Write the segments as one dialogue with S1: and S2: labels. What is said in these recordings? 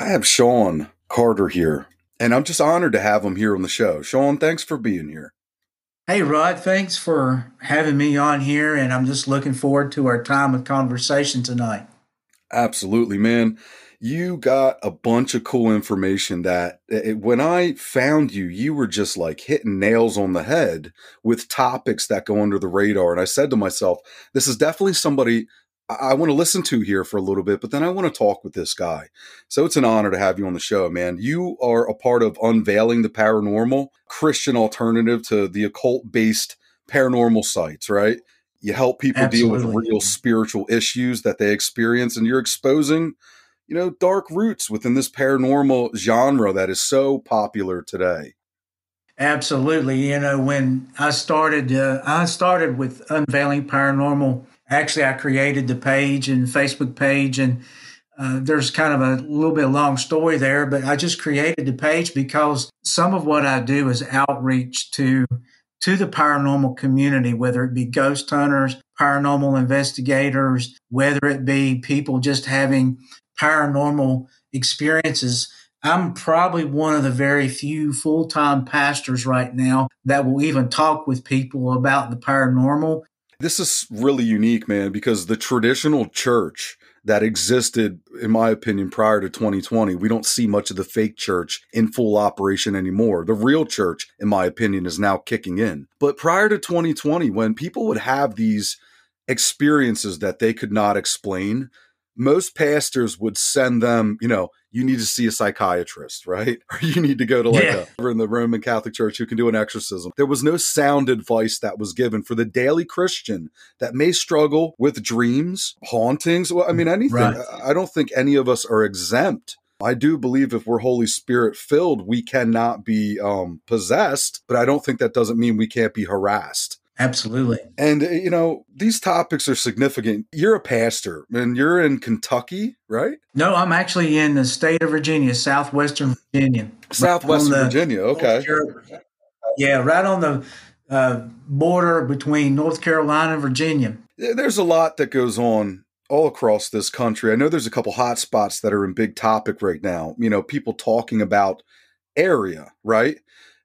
S1: I have Shawn Carter here, and I'm just honored to have him here on the show. Shawn, thanks for being here.
S2: Hey, Rod, thanks for having me on here, and I'm just looking forward to our time of conversation tonight.
S1: Absolutely, man. You got a bunch of cool information that it, when I found you, you were just like hitting nails on the head with topics that go under the radar. And I said to myself, this is definitely somebody I want to listen to here for a little bit, but then I want to talk with this guy. So it's an honor to have you on the show, man. You are a part of Unveiling the Paranormal, Christian alternative to the occult based paranormal sites, right? You help people Absolutely. deal with real spiritual issues that they experience, and you're exposing, you know, dark roots within this paranormal genre that is so popular today.
S2: Absolutely. You know, when I started, uh, I started with Unveiling Paranormal actually I created the page and Facebook page and uh, there's kind of a little bit long story there, but I just created the page because some of what I do is outreach to to the paranormal community, whether it be ghost hunters, paranormal investigators, whether it be people just having paranormal experiences. I'm probably one of the very few full time pastors right now that will even talk with people about the paranormal
S1: this is really unique, man, because the traditional church that existed, in my opinion, prior to 2020, we don't see much of the fake church in full operation anymore. The real church, in my opinion, is now kicking in. But prior to 2020, when people would have these experiences that they could not explain, most pastors would send them, you know, you need to see a psychiatrist, right? Or you need to go to like yeah. a, in the Roman Catholic Church who can do an exorcism. There was no sound advice that was given for the daily Christian that may struggle with dreams, hauntings. Well, I mean, anything. Right. I don't think any of us are exempt I do believe if we're Holy Spirit filled, we cannot be um, possessed, but I don't think that doesn't mean we can't be harassed.
S2: Absolutely.
S1: And, uh, you know, these topics are significant. You're a pastor and you're in Kentucky, right?
S2: No, I'm actually in the state of Virginia, southwestern Virginia.
S1: Southwestern Virginia, okay.
S2: Yeah, right on the uh, border between North Carolina and Virginia.
S1: There's a lot that goes on all across this country. I know there's a couple hot spots that are in big topic right now. You know, people talking about area, right?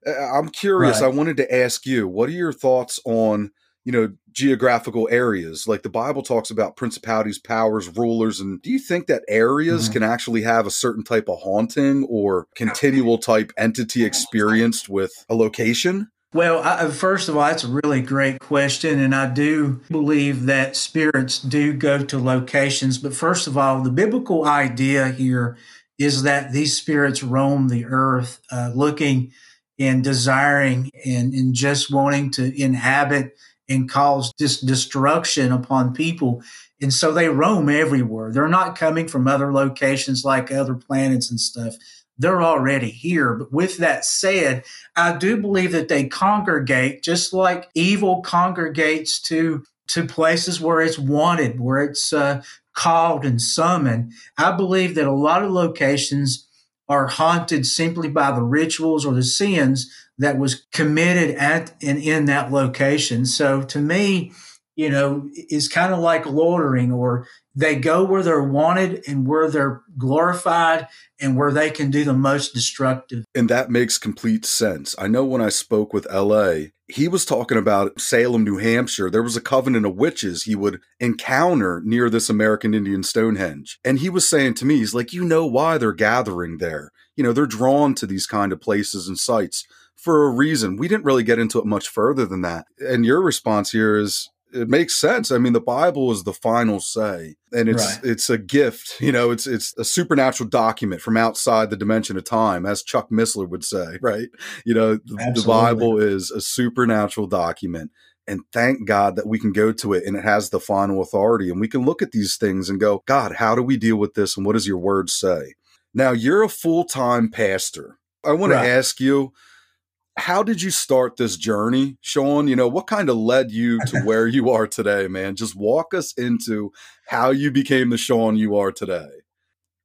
S1: I'm curious. Right. I wanted to ask you, what are your thoughts on, you know, geographical areas? Like the Bible talks about principalities, powers, rulers, and do you think that areas mm-hmm. can actually have a certain type of haunting or continual type entity experienced with a location?
S2: Well, I, first of all, that's a really great question. And I do believe that spirits do go to locations. But first of all, the biblical idea here is that these spirits roam the earth uh, looking and desiring and, and just wanting to inhabit and cause this destruction upon people. And so they roam everywhere. They're not coming from other locations like other planets and stuff. They're already here. But with that said, I do believe that they congregate just like evil congregates to to places where it's wanted, where it's uh, called and summoned. I believe that a lot of locations are haunted simply by the rituals or the sins that was committed at and in that location. So to me, you know, is kind of like loitering or they go where they're wanted and where they're glorified and where they can do the most destructive.
S1: And that makes complete sense. I know when I spoke with LA, he was talking about Salem, New Hampshire. There was a covenant of witches he would encounter near this American Indian Stonehenge. And he was saying to me, he's like, you know why they're gathering there. You know, they're drawn to these kind of places and sites for a reason. We didn't really get into it much further than that. And your response here is it makes sense. I mean, the Bible is the final say, and it's right. it's a gift. You know, it's it's a supernatural document from outside the dimension of time, as Chuck Missler would say. Right? You know, the, the Bible is a supernatural document, and thank God that we can go to it and it has the final authority, and we can look at these things and go, God, how do we deal with this, and what does Your Word say? Now, you're a full time pastor. I want right. to ask you how did you start this journey, Shawn? You know, what kind of led you to where you are today, man? Just walk us into how you became the Shawn you are today.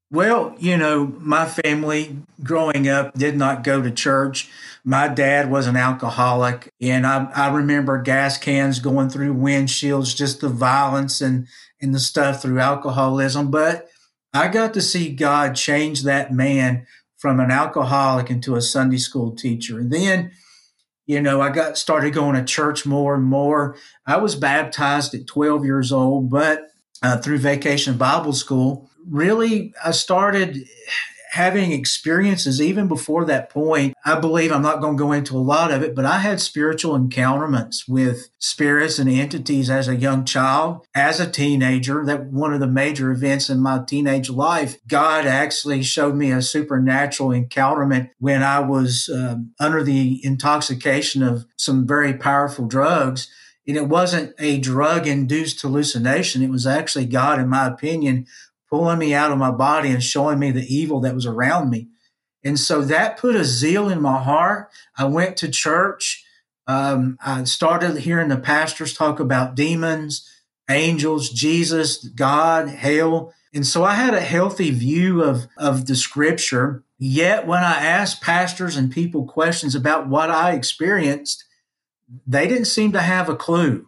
S2: Well, you know, my family growing up did not go to church. My dad was an alcoholic, and I, I remember gas cans going through windshields, just the violence and, and the stuff through alcoholism. But I got to see God change that man from an alcoholic into a Sunday school teacher. And then, you know, I got started going to church more and more. I was baptized at 12 years old, but uh, through vacation Bible school, really, I started having experiences even before that point. I believe I'm not going to go into a lot of it, but I had spiritual encounterments with spirits and entities as a young child, as a teenager. That one of the major events in my teenage life, God actually showed me a supernatural encounterment when I was um, under the intoxication of some very powerful drugs. And it wasn't a drug induced hallucination. It was actually God, in my opinion, pulling me out of my body and showing me the evil that was around me. And so that put a zeal in my heart. I went to church. Um, I started hearing the pastors talk about demons, angels, Jesus, God, hell. And so I had a healthy view of, of the scripture. Yet when I asked pastors and people questions about what I experienced, they didn't seem to have a clue.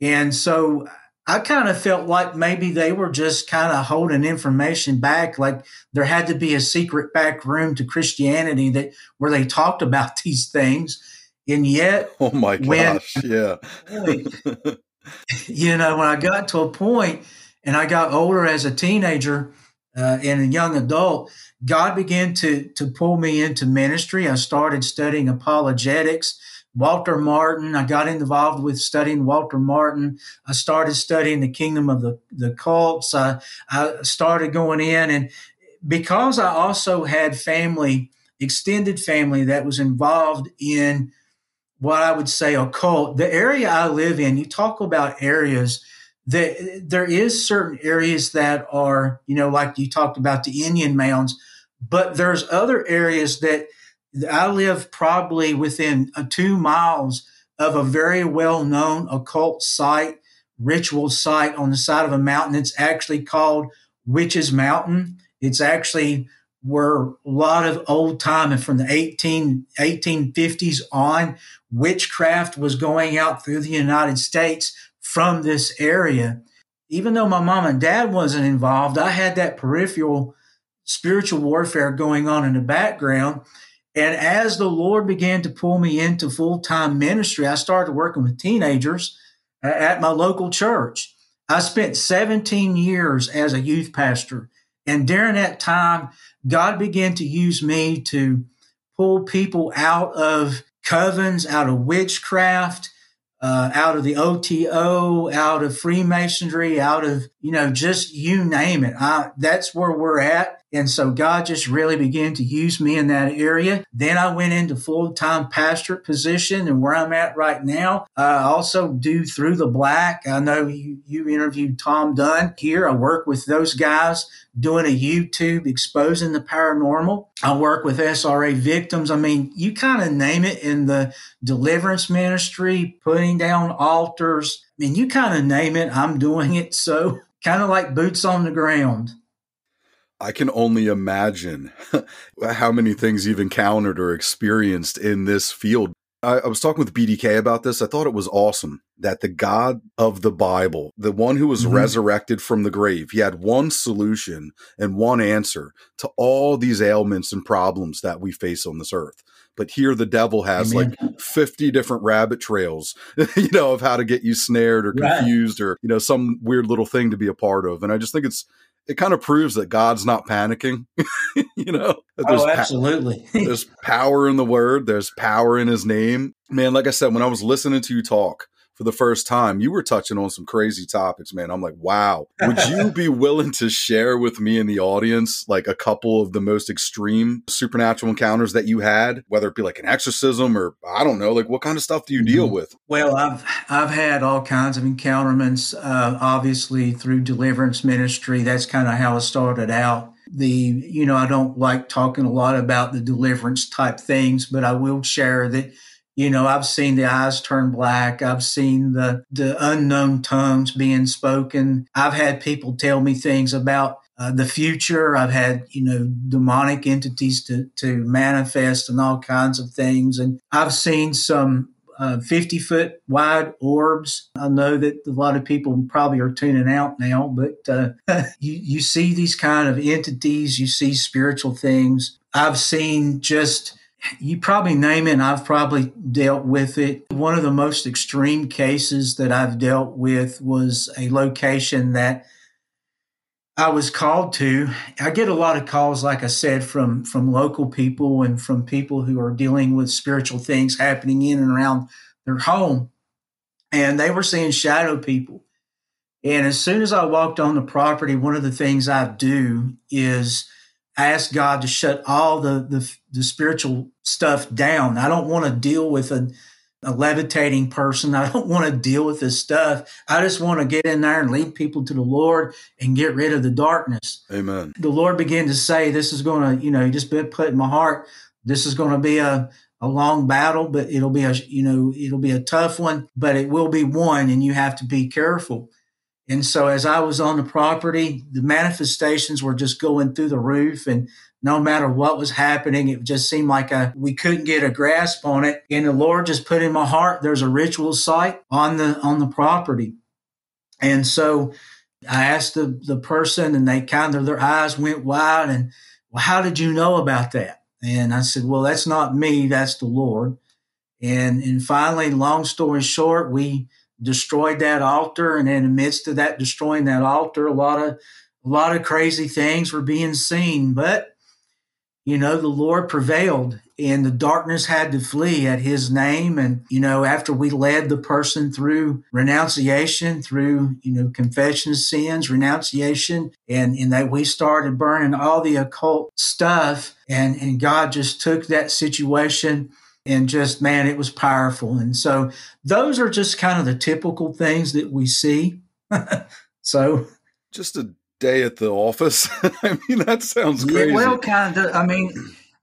S2: And so I kind of felt like maybe they were just kind of holding information back, like there had to be a secret back room to Christianity that where they talked about these things. And yet,
S1: oh my gosh, when, yeah.
S2: you know, when I got to a point and I got older as a teenager uh, and a young adult, God began to to pull me into ministry. I started studying apologetics. Walter Martin. I got involved with studying Walter Martin. I started studying the kingdom of the, the cults. I, I started going in and because I also had family, extended family that was involved in what I would say occult, the area I live in, you talk about areas that there is certain areas that are, you know, like you talked about the Indian mounds, but there's other areas that I live probably within uh, two miles of a very well known occult site, ritual site on the side of a mountain. It's actually called Witches Mountain. It's actually where a lot of old time and from the 18, 1850s on, witchcraft was going out through the United States from this area. Even though my mom and dad wasn't involved, I had that peripheral spiritual warfare going on in the background. And as the Lord began to pull me into full time ministry, I started working with teenagers at my local church. I spent 17 years as a youth pastor. And during that time, God began to use me to pull people out of covens, out of witchcraft, uh, out of the OTO, out of Freemasonry, out of, you know, just you name it. I, that's where we're at. And so God just really began to use me in that area. Then I went into full time pastorate position and where I'm at right now. I also do Through the Black. I know you, you interviewed Tom Dunn here. I work with those guys doing a YouTube exposing the paranormal. I work with SRA victims. I mean, you kind of name it in the deliverance ministry, putting down altars. I mean, you kind of name it. I'm doing it. So kind of like boots on the ground.
S1: I can only imagine how many things you've encountered or experienced in this field. I, I, was talking with BDK about this. I thought it was awesome that the God of the Bible, the one who was mm-hmm. resurrected from the grave, he had one solution and one answer to all these ailments and problems that we face on this earth. But here the devil has Amen. like 50 different rabbit trails, you know, of how to get you snared or confused or, you know, some weird little thing to be a part of. And I just think it's it kind of proves that God's not panicking. you know,
S2: oh, absolutely.
S1: Pa- there's power in the word. There's power in His name. Man, like I said, when I was listening to you talk, for the first time, you were touching on some crazy topics, man. I'm like, wow. Would you be willing to share with me and the audience like a couple of the most extreme supernatural encounters that you had, whether it be like an exorcism or I don't know, like what kind of stuff do you deal mm-hmm. with?
S2: Well, I've I've had all kinds of encounterments, uh, obviously through deliverance ministry. That's kind of how it started out the you know i don't like talking a lot about the deliverance type things but i will share that you know, I've seen the eyes turn black. I've seen the, the unknown tongues being spoken. I've had people tell me things about uh, the future. I've had, you know, demonic entities to, to manifest and all kinds of things. And I've seen some uh, 50 foot wide orbs. I know that a lot of people probably are tuning out now, but uh, you, you see these kind of entities, you see spiritual things. I've seen just you probably name it, I've probably dealt with it. One of the most extreme cases that I've dealt with was a location that I was called to. I get a lot of calls, like I said, from from local people and from people who are dealing with spiritual things happening in and around their home. And they were seeing shadow people. And as soon as I walked on the property, one of the things I do is ask God to shut all the the, the spiritual stuff down. I don't want to deal with a a levitating person. I don't want to deal with this stuff. I just want to get in there and lead people to the Lord and get rid of the darkness.
S1: Amen.
S2: The Lord began to say, This is going to, you know, just put in my heart, this is going to be a, a long battle, but it'll be a, you know, it'll be a tough one, but it will be won and you have to be careful. And so as I was on the property, the manifestations were just going through the roof and no matter what was happening, it just seemed like a, we couldn't get a grasp on it. And the Lord just put in my heart, there's a ritual site on the, on the property. And so I asked the, the person and they kind of, their eyes went wide and, well, how did you know about that? And I said, well, that's not me. That's the Lord. And, and finally, long story short, we destroyed that altar. And in the midst of that, destroying that altar, a lot of, a lot of crazy things were being seen, but you know, the Lord prevailed and the darkness had to flee at his name. And, you know, after we led the person through renunciation, through, you know, confession of sins, renunciation, and, and that we started burning all the occult stuff and, and God just took that situation and just, man, it was powerful. And so those are just kind of the typical things that we see. so
S1: just a day at the office. I mean, that sounds crazy.
S2: Yeah, well, kind of. I mean,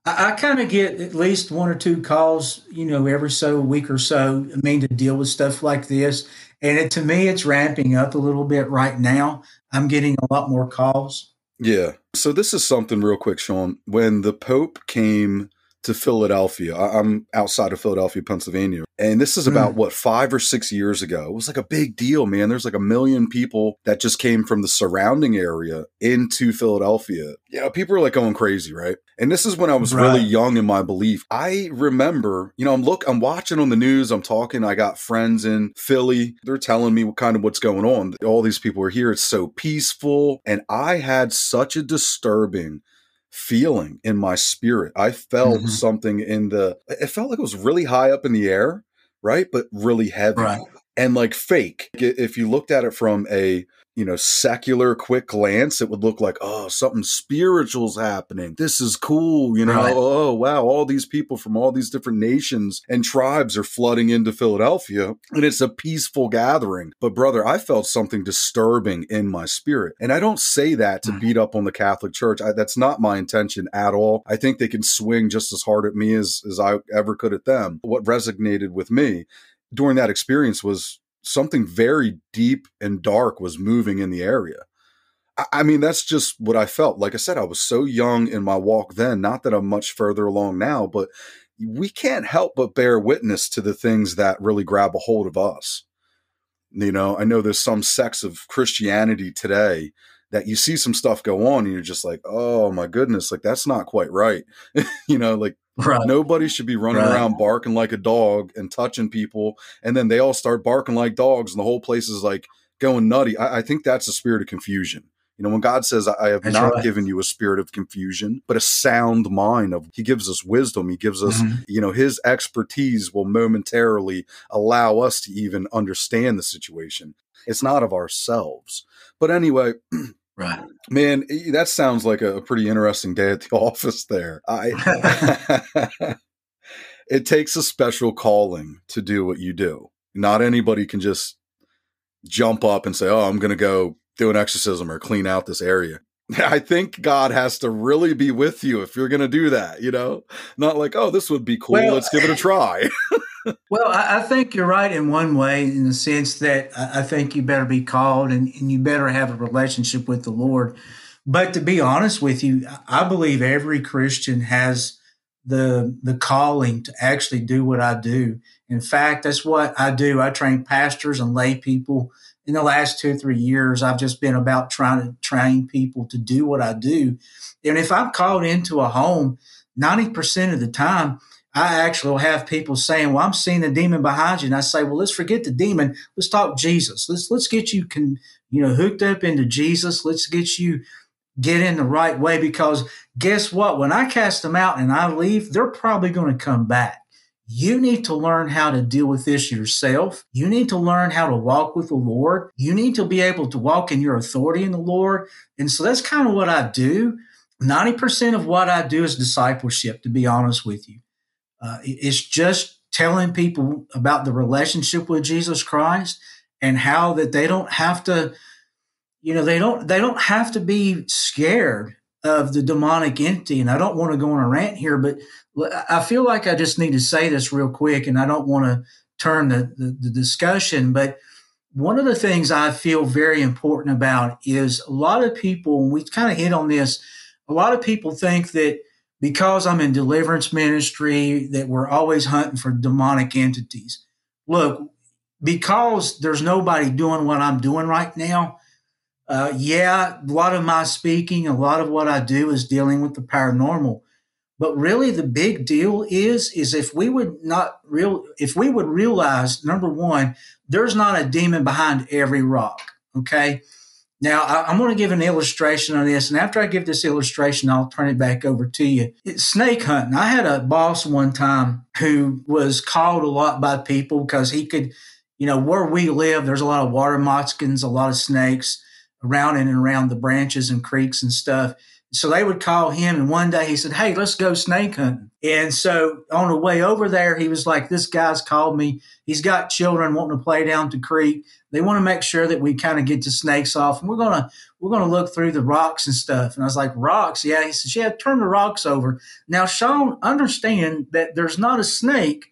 S2: I, I kind of get at least one or two calls, you know, every so week or so. I mean, to deal with stuff like this, and it, to me, it's ramping up a little bit right now. I'm getting a lot more calls.
S1: Yeah. So this is something real quick, Shawn. When the Pope came to Philadelphia. I'm outside of Philadelphia, Pennsylvania. And this is about mm. what, five or six years ago. It was like a big deal, man. There's like a million people that just came from the surrounding area into Philadelphia. You know, people are like going crazy, right? And this is when I was right. really young in my belief. I remember, you know, I'm look, I'm watching on the news, I'm talking, I got friends in Philly. They're telling me what kind of what's going on. All these people are here. It's so peaceful. And I had such a disturbing feeling in my spirit. I felt mm-hmm. something in the, it felt like it was really high up in the air, right? But really heavy right. and like fake. If you looked at it from a you know, secular quick glance, it would look like, oh, something spiritual's happening. This is cool. You know, right. oh, wow, all these people from all these different nations and tribes are flooding into Philadelphia and it's a peaceful gathering. But brother, I felt something disturbing in my spirit. And I don't say that to mm. beat up on the Catholic Church. I, that's not my intention at all. I think they can swing just as hard at me as, as I ever could at them. What resonated with me during that experience was something very deep and dark was moving in the area. I, I mean, that's just what I felt. Like I said, I was so young in my walk then, not that I'm much further along now, but we can't help but bear witness to the things that really grab a hold of us. You know, I know there's some sects of Christianity today that you see some stuff go on and you're just like, oh my goodness, like that's not quite right. you know, like right. nobody should be running right. around barking like a dog and touching people. And then they all start barking like dogs and the whole place is like going nutty. I, I think that's a spirit of confusion. You know, when God says, I have That's not right. given you a spirit of confusion, but a sound mind of He gives us wisdom. He gives us, mm-hmm. you know, His expertise will momentarily allow us to even understand the situation. It's not of ourselves. But anyway,
S2: Right.
S1: Man, that sounds like a pretty interesting day at the office there. I It takes a special calling to do what you do. Not anybody can just jump up and say, "Oh, I'm going to go do an exorcism or clean out this area." I think God has to really be with you if you're going to do that, you know? Not like, "Oh, this would be cool. Well, Let's give it a eh, try."
S2: Well, I, I, think you're right in one way, in the sense that I, I think you better be called and, and, you better have a relationship with the Lord. But to be honest with you, I believe every Christian has the the calling to actually do what I do. In fact, that's what I do. I train pastors and lay people. In the last two or three years, I've just been about trying to train people to do what I do. And if I'm called into a home, 90% of the time, I actually will have people saying, "Well, I'm seeing the demon behind you," and I say, "Well, let's forget the demon. Let's talk Jesus. Let's let's get you can you know hooked up into Jesus. Let's get you get in the right way because guess what? When I cast them out and I leave, they're probably going to come back. You need to learn how to deal with this yourself. You need to learn how to walk with the Lord. You need to be able to walk in your authority in the Lord. And so that's kind of what I do. 90% of what I do is discipleship, to be honest with you. Uh, it's just telling people about the relationship with Jesus Christ and how that they don't have to, you know, they don't they don't have to be scared of the demonic entity. And I don't want to go on a rant here, but I feel like I just need to say this real quick, and I don't want to turn the, the, the discussion, but one of the things I feel very important about is a lot of people, and we kind of hit on this, a lot of people think that because I'm in deliverance ministry that we're always hunting for demonic entities. Look, because there's nobody doing what I'm doing right now. Uh, yeah, a lot of my speaking, a lot of what I do is dealing with the paranormal. But really, the big deal is is if we would not real if we would realize number one, there's not a demon behind every rock. Okay, now, I, am going to give an illustration on this. And after I give this illustration, I'll turn it back over to you. It's snake hunting. I had a boss one time who was called a lot by people because he could, you know, where we live, there's a lot of water moccasins, a lot of snakes around in and around the branches and creeks and stuff. So they would call him, and one day he said, Hey, let's go snake hunting. And so on the way over there, he was like, This guy's called me. He's got children wanting to play down the creek. They want to make sure that we kind of get the snakes off. And we're gonna we're gonna look through the rocks and stuff. And I was like, Rocks? Yeah. He says, Yeah, turn the rocks over. Now, Shawn, understand that there's not a snake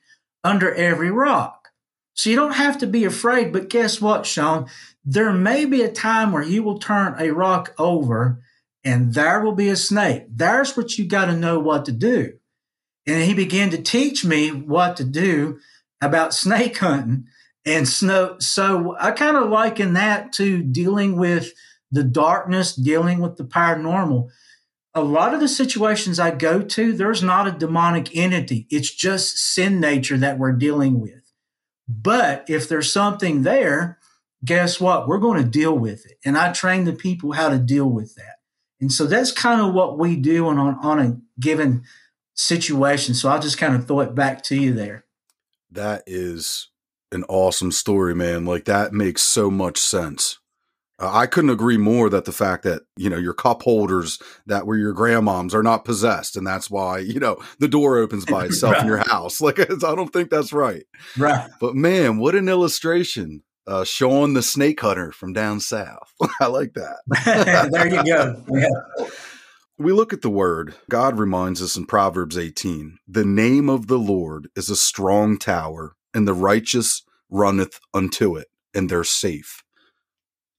S2: under every rock. So you don't have to be afraid. But guess what, Shawn? There may be a time where you will turn a rock over and there will be a snake. There's what you got to know what to do. And he began to teach me what to do about snake hunting. And so, so I kind of liken that to dealing with the darkness, dealing with the paranormal. A lot of the situations I go to, there's not a demonic entity. It's just sin nature that we're dealing with. But if there's something there, guess what? We're going to deal with it. And I train the people how to deal with that. And so that's kind of what we do on, on a given situation. So I'll just kind of throw it back to you there.
S1: That is an awesome story, man. Like that makes so much sense. Uh, I couldn't agree more that the fact that, you know, your cup holders that were your grandmom's are not possessed. And that's why, you know, the door opens by itself right. in your house. Like, I don't think that's right.
S2: Right.
S1: But man, what an illustration uh, showing the snake hunter from down south. I like
S2: that. there you go. Yeah.
S1: We look at the word. God reminds us in Proverbs 18 the name of the Lord is a strong tower, and the righteous runneth unto it, and they're safe.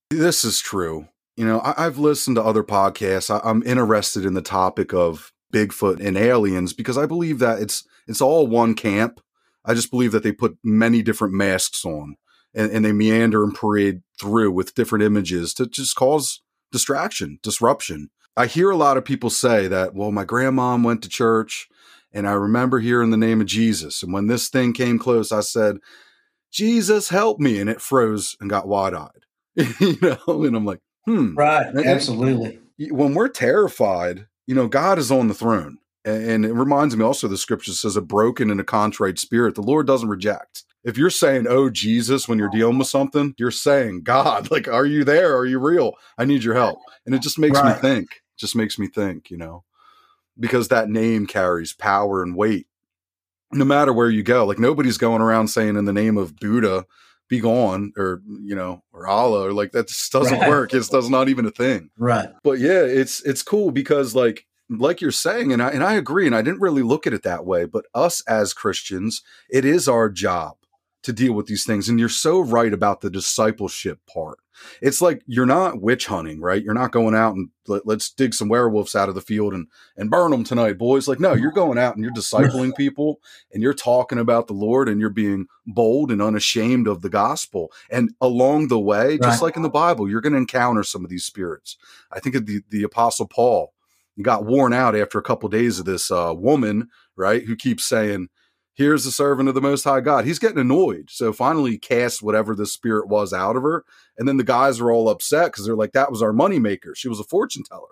S1: This is true. You know, I, have listened to other podcasts. I, I'm interested in the topic of Bigfoot and aliens because I believe that it's it's all one camp. I just believe that they put many different masks on and, and they meander and parade through with different images to just cause distraction, disruption. I hear a lot of people say that, well, my grandma went to church and I remember hearing the name of Jesus. And when this thing came close, I said, Jesus, help me. And it froze and got wide eyed. you know, and I'm like, hmm.
S2: Right. And, Absolutely.
S1: when we're terrified, you know, God is on the throne. And it reminds me also the scripture says a broken and a contrite spirit, the Lord doesn't reject if you're saying, "Oh Jesus," when you're dealing with something, you're saying, "God, like, are you there? Are you real? I need your help." And it just makes right. me think. Just makes me think, you know, because that name carries power and weight. No matter where you go, like nobody's going around saying in the name of Buddha, be gone, or you know, or Allah, or like that just doesn't right. work. It's does not even a thing.
S2: Right.
S1: But yeah, it's it's cool because like like you're saying, and I and I agree, and I didn't really look at it that way, but us as Christians, it is our job to deal with these things. And you're so right about the discipleship part. It's like you're not witch hunting, right? You're not going out and let, us dig some werewolves out of the field and and burn them tonight, boys. Like no, you're going out and you're discipling people and you're talking about the Lord and you're being bold and unashamed of the gospel. And along the way, just like in the Bible, you're going to encounter some of these spirits. I think of the the apostle Paul. He got worn out after a couple of days of this uh, woman, right, who keeps saying, here's the servant of the most high God. He's getting annoyed. So finally he casts whatever the spirit was out of her. And then the guys are all upset because they're like, that was our moneymaker. She was a fortune teller.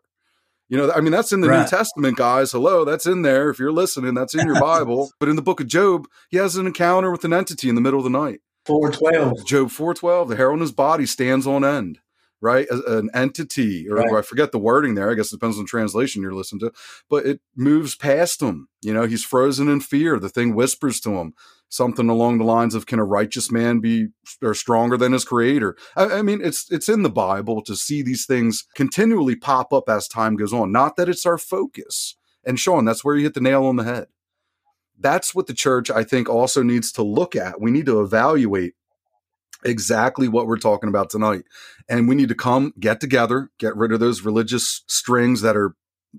S1: You know, I mean, that's in the right. New Testament, guys. Hello, that's in there. If you're listening, that's in your Bible. but in the book of Job, he has an encounter with an entity in the middle of the night.
S2: 412.
S1: Job 412, the hair on his body stands on end right? An entity, or, right. I forget the wording there. I guess it depends on the translation you're listening to, but it moves past him. You know, he's frozen in fear. The thing whispers to him something along the lines of, "Can a righteous man be or stronger than his creator?" I, I mean, it's it's in the Bible to see these things continually pop up as time goes on. Not that it's our focus. And Shawn, that's where you hit the nail on the head. That's what the church, I think, also needs to look at. We need to evaluate exactly what we're talking about tonight. And we need to come get together, get rid of those religious strings that are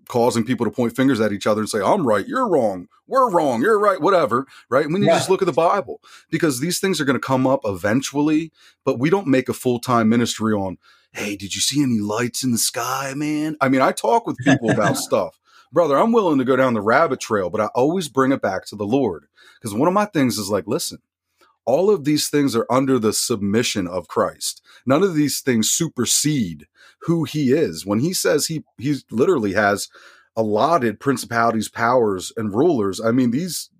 S1: causing people to point fingers at each other and say, I'm right, you're wrong, we're wrong, you're right, whatever, right? We need yeah. to just look at the Bible because these things are going to come up eventually, but we don't make a full time ministry on, hey, did you see any lights in the sky, man? I mean, I talk with people about stuff. Brother, I'm willing to go down the rabbit trail, but I always bring it back to the Lord. Because one of my things is like, listen, all of these things are under the submission of Christ. None of these things supersede who he is. When he says he he literally has allotted principalities, powers, and rulers, I mean these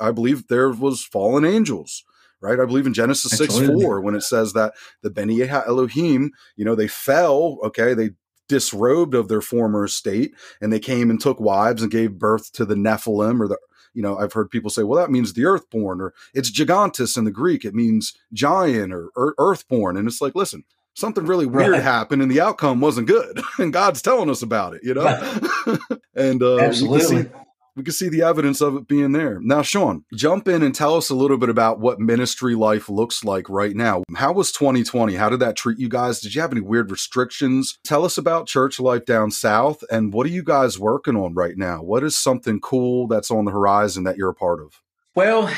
S1: I believe there was fallen angels, right? I believe in Genesis 6 4, when it says that the Beni Elohim, you know, they fell, okay, they disrobed of their former state and they came and took wives and gave birth to the Nephilim or the you know, I've heard people say, well, that means the earthborn, or it's gigantus in the Greek. It means giant or, or earthborn. And it's like, listen, something really weird right. happened and the outcome wasn't good. and God's telling us about it, you know? Right. and uh,
S2: absolutely
S1: we can see the evidence of it being there. Now, Shawn, jump in and tell us a little bit about what ministry life looks like right now. How was 2020? How did that treat you guys? Did you have any weird restrictions? Tell us about church life down south and what are you guys working on right now? What is something cool that's on the horizon that you're a part of?
S2: Well,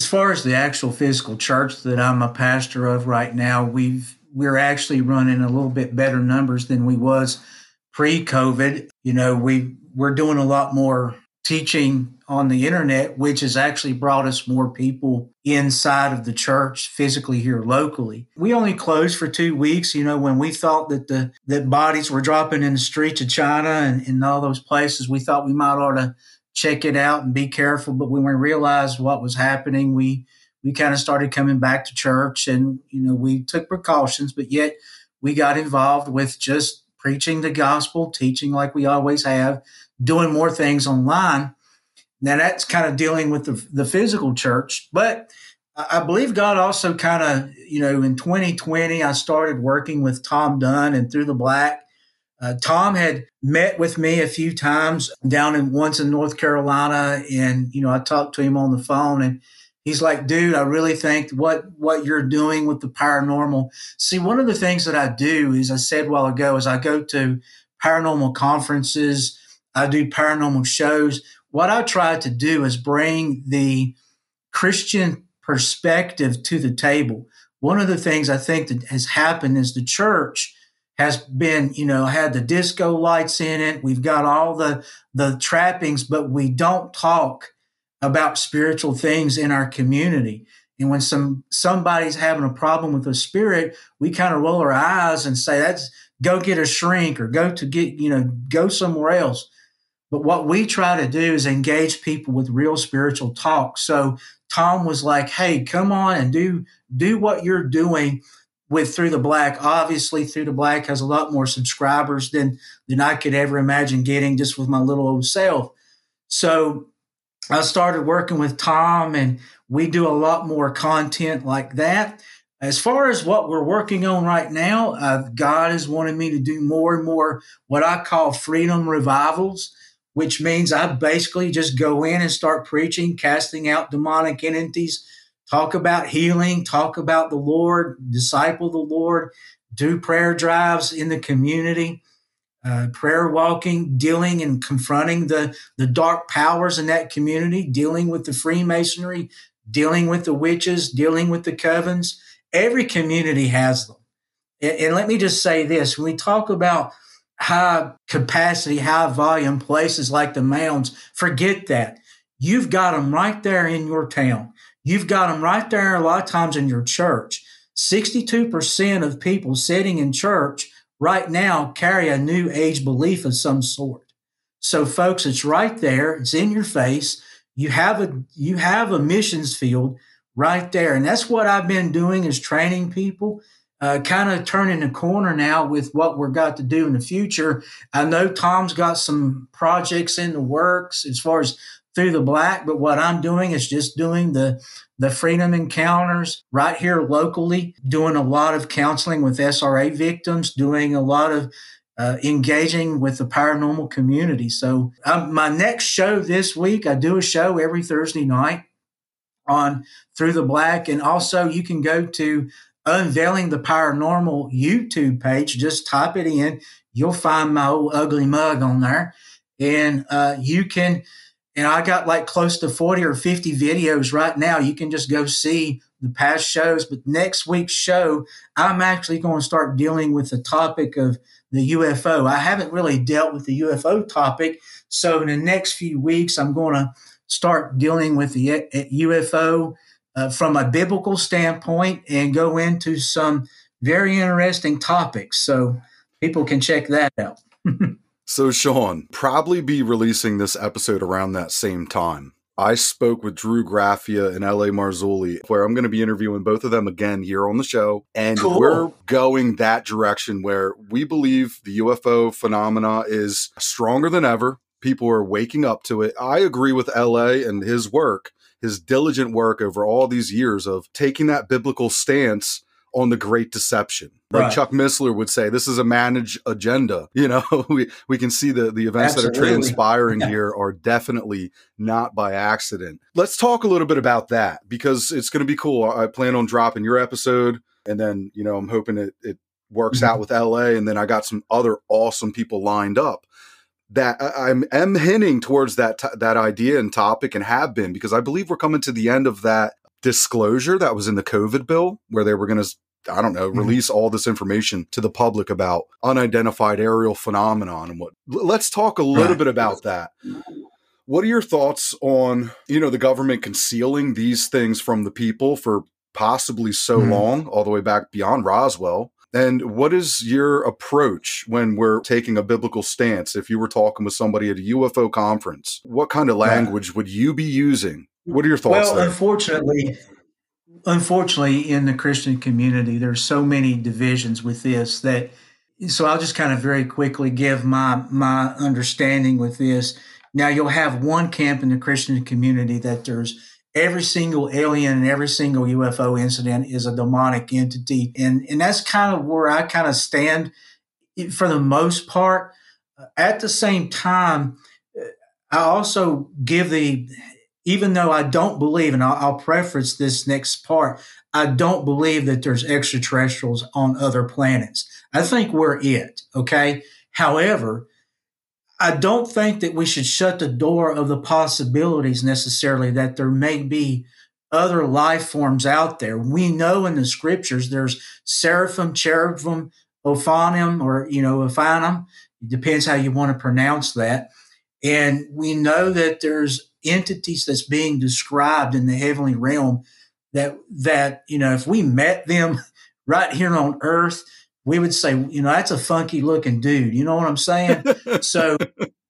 S2: as far as the actual physical church that I'm a pastor of right now, we've we're actually running a little bit better numbers than we was pre-COVID. You know, we we're doing a lot more teaching on the internet, which has actually brought us more people inside of the church physically here locally. We only closed for two weeks, you know, when we thought that the that bodies were dropping in the streets of China and, and all those places, we thought we might ought to check it out and be careful. But when we realized what was happening, we we kind of started coming back to church and, you know, we took precautions, but yet we got involved with just preaching the gospel, teaching like we always have, doing more things online. Now that's kind of dealing with the, the physical church, but I believe God also kind of, you know, in 2020, I started working with Tom Dunn and Through the Black. Uh, Tom had met with me a few times down in once in North Carolina, and you know, I talked to him on the phone, and he's like, "Dude, I really think what what you're doing with the paranormal." See, one of the things that I do is I said a while ago is I go to paranormal conferences I do paranormal shows. What I try to do is bring the Christian perspective to the table. One of the things I think that has happened is the church has been, you know, had the disco lights in it. We've got all the the trappings, but we don't talk about spiritual things in our community. And when some somebody's having a problem with a spirit, we kind of roll our eyes and say, "That's go get a shrink or go to get, you know, go somewhere else." But what we try to do is engage people with real spiritual talk. So Tom was like, "Hey, come on and do do what you're doing with Through the Black. Obviously, Through the Black has a lot more subscribers than than I could ever imagine getting just with my little old self. So I started working with Tom, and we do a lot more content like that. As far as what we're working on right now, uh, God has wanted me to do more and more what I call freedom revivals which means I basically just go in and start preaching, casting out demonic entities, talk about healing, talk about the Lord, disciple the Lord, do prayer drives in the community, uh, prayer walking, dealing and confronting the, the dark powers in that community, dealing with the Freemasonry, dealing with the witches, dealing with the covens. Every community has them. And, and let me just say this when we talk about high capacity, high volume places like the mounds, forget that. You've got them right there in your town. You've got them right there a lot of times in your church. 62% of people sitting in church right now carry a new age belief of some sort. So folks, it's right there. It's in your face. You have a, you have a missions field right there. And that's what I've been doing is training people, uh, kind of turning the corner now with what we're got to do in the future. I know Tom's got some projects in the works as far as through the black, but what I'm doing is just doing the the freedom encounters right here locally, doing a lot of counseling with SRA victims, doing a lot of uh, engaging with the paranormal community. So, um, my next show this week, I do a show every Thursday night on Through the Black. And also, you can go to Unveiling the Paranormal YouTube page. Just type it in. You'll find my old ugly mug on there. And uh, you can and I got like close to 40 or 50 videos right now. You can just go see the past shows. But next week's show, I'm actually going to start dealing with the topic of the UFO. I haven't really dealt with the UFO topic. So in the next few weeks, I'm going to start dealing with the UFO uh, from a biblical standpoint and go into some very interesting topics. So people can check that out.
S1: So, Shawn, probably be releasing this episode around that same time. I spoke with Drew Graffia and LA Marzulli, where I'm going to be interviewing both of them again here on the show. And cool. we're going that direction where we believe the UFO phenomena is stronger than ever. People are waking up to it. I agree with LA and his work, his diligent work over all these years of taking that biblical stance on the great deception. Like right. Chuck Missler would say, this is a managed agenda. You know, we, we can see the, the events Absolutely. that are transpiring yeah. here are definitely not by accident. Let's talk a little bit about that because it's going to be cool. I plan on dropping your episode and then, you know, I'm hoping it, it works mm-hmm. out with LA. And then I got some other awesome people lined up that I, am hinting towards that t- that idea and topic and have been because I believe we're coming to the end of that disclosure that was in the COVID bill where they were going to I don't know, mm-hmm. release mm-hmm. all this information to the public about unidentified aerial phenomenon and what. Let's talk a little right. bit about that. What are your thoughts on, you know, the government concealing these things from the people for possibly so mm-hmm. long, all the way back beyond Roswell? And what is your approach when we're taking a biblical stance? If you were talking with somebody at a UFO conference, what kind of language would you be using what are your thoughts?
S2: Well,
S1: there?
S2: unfortunately, unfortunately, in the Christian community, there's so many divisions with this that. So I'll just kind of very quickly give my my understanding with this. Now you'll have one camp in the Christian community that there's every single alien and every single UFO incident is a demonic entity, and and that's kind of where I kind of stand eh, for the most part. Uh, at the same time, eh, I also give the even though I don't believe, and I'll, I'll, preface this next part, I don't believe that there's extraterrestrials on other planets. I think we're it. Okay. However, I don't think that we should shut the door of the possibilities necessarily that there may be other life forms out there. We know in the scriptures there's seraphim, cherubim, ophanim, or, you know, ophanim. It depends how you want to pronounce that. And we know that there's entities that's being described in the heavenly realm that that you know if we met them right here on earth we would say you know that's a funky looking dude. You know what i'm saying? So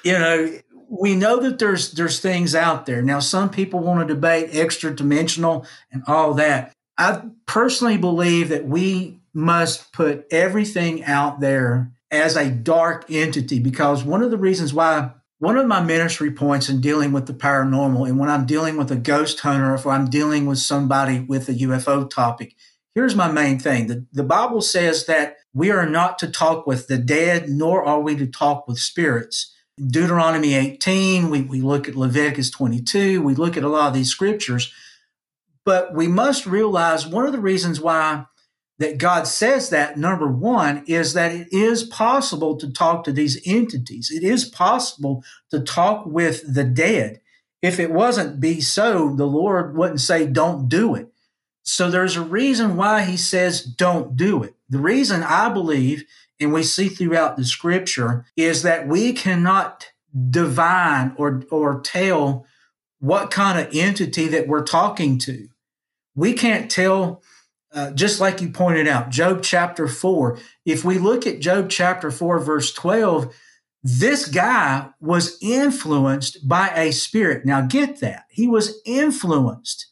S2: you know we know that there's there's things out there. Now some people want to debate extra dimensional and all that. I personally believe that we must put everything out there as a dark entity because one of the reasons why one of my ministry points in dealing with the paranormal, and when I'm dealing with a ghost hunter, if I'm dealing with somebody with a UFO topic, here's my main thing. The, the Bible says that we are not to talk with the dead, nor are we to talk with spirits. Deuteronomy 18, we, we look at Leviticus 22, we look at a lot of these scriptures. But we must realize one of the reasons why that God says that, number one, is that it is possible to talk to these entities. It is possible to talk with the dead. If it wasn't be so, the Lord wouldn't say, don't do it. So there's a reason why he says, don't do it. The reason I believe, and we see throughout the scripture, is that we cannot divine or, or tell what kind of entity that we're talking to. We can't tell uh, just like you pointed out, Job chapter 4. If we look at Job chapter 4, verse 12, this guy was influenced by a spirit. Now, get that. He was influenced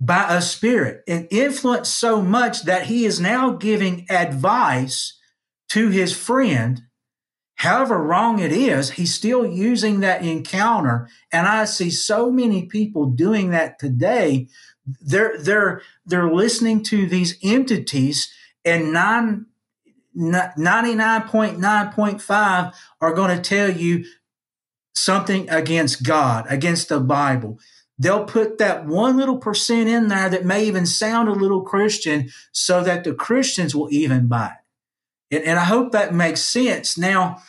S2: by a spirit and influenced so much that he is now giving advice to his friend. However wrong it is, he's still using that encounter. And I see so many people doing that today they're they're they're listening to these entities and nine 99.9.5 are going to tell you something against God, against the Bible. They'll put that one little percent in there that may even sound a little Christian so that the Christians will even buy it. And, and I hope that makes sense. Now,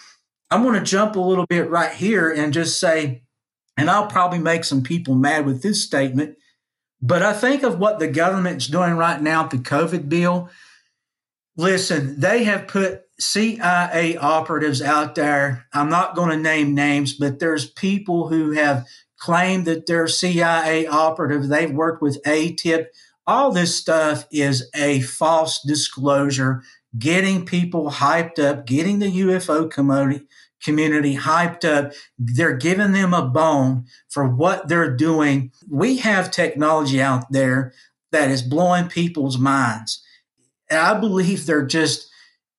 S2: I'm going to jump a little bit right here and just say, and I'll probably make some people mad with this statement. But I think of what the government's doing right now, the COVID bill. Listen, they have put CIA operatives out there. I'm not going to name names, but there's people who have claimed that they're CIA operatives. They've worked with ATIP. All this stuff is a false disclosure, getting people hyped up, getting the UFO community community hyped up. They're giving them a bone for what they're doing. We have technology out there that is blowing people's minds. And I believe they're just,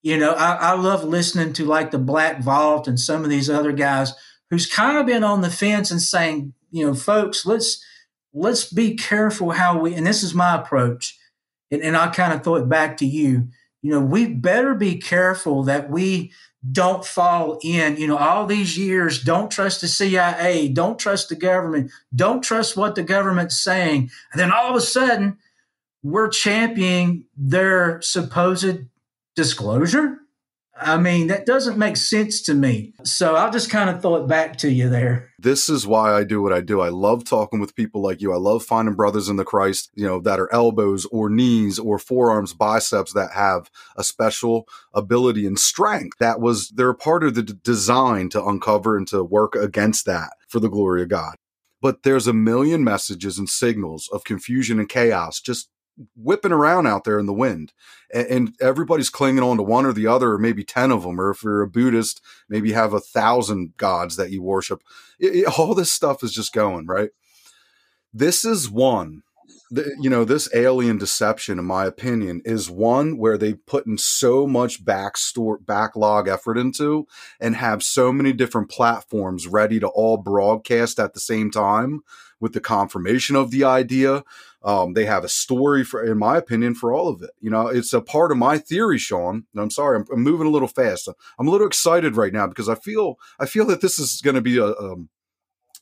S2: you know, I, I love listening to like the Black Vault and some of these other guys who's kind of been on the fence and saying, you know, folks, let's let's be careful how we and this is my approach. And, and I kind of throw it back to you. You know, we better be careful that we don't fall in, you know, all these years, don't trust the CIA, don't trust the government, don't trust what the government's saying. And then all of a sudden, we're championing their supposed disclosure. I mean, that doesn't make sense to me. So I'll just kind of throw it back to you there.
S1: This is why I do what I do. I love talking with people like you. I love finding brothers in the Christ, you know, that are elbows or knees or forearms, biceps that have a special ability and strength. That was, they're part of the d- design to uncover and to work against that for the glory of God. But there's a million messages and signals of confusion and chaos just whipping around out there in the wind and, and, everybody's clinging on to one or the other or maybe 10 of them or if you're a buddhist maybe you have a thousand gods that you worship. It, it, all this stuff is just going right? This is one the, you know this alien deception in my opinion is one where they put in so much backstore backlog effort into and have so many different platforms ready to all broadcast at the same time with the confirmation of the idea um, they have a story for, in my opinion, for all of it. You know, it's a part of my theory, Shawn. I'm sorry, I'm, I'm moving a little fast. I'm a little excited right now because I feel I feel that this is going to be a um,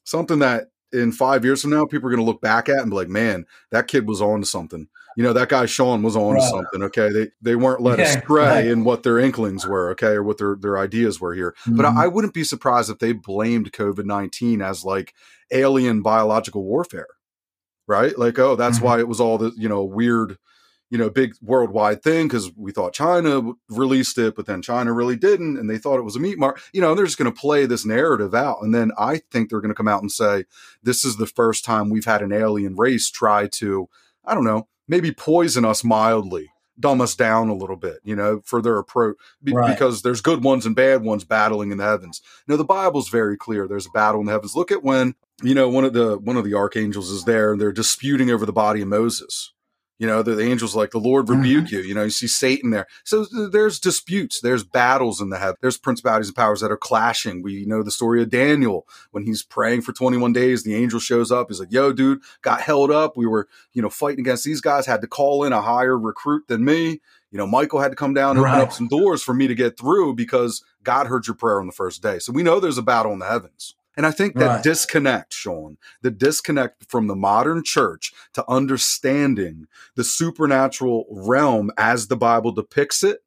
S1: something that in five years from now, people are going to look back at and be like, "Man, that kid was on to something." You know, that guy Shawn was on right. to something. Okay, they they weren't led yeah, astray right. in what their inklings were. Okay, or what their their ideas were here. Mm-hmm. But I, I wouldn't be surprised if they blamed COVID nineteen as like alien biological warfare right? Like, oh, that's mm-hmm. why it was all the, you know, weird, you know, big worldwide thing because we thought China released it, but then China really didn't, and they thought it was a meat market. You know, they're just going to play this narrative out, and then I think they're going to come out and say this is the first time we've had an alien race try to, I don't know, maybe poison us mildly dumb us down a little bit, you know, for their approach be- right. because there's good ones and bad ones battling in the heavens. Now the Bible's very clear. There's a battle in the heavens. Look at when, you know, one of the one of the archangels is there and they're disputing over the body of Moses. You know, the, the angels like the Lord rebuke mm-hmm. you. You know, you see Satan there. So there's disputes, there's battles in the heaven, there's principalities and powers that are clashing. We know the story of Daniel when he's praying for 21 days. The angel shows up. He's like, "Yo, dude, got held up. We were, you know, fighting against these guys. Had to call in a higher recruit than me. You know, Michael had to come down and right. open up some doors for me to get through because God heard your prayer on the first day. So we know there's a battle in the heavens." And I think that right. disconnect, Shawn, the disconnect from the modern church to understanding the supernatural realm as the Bible depicts it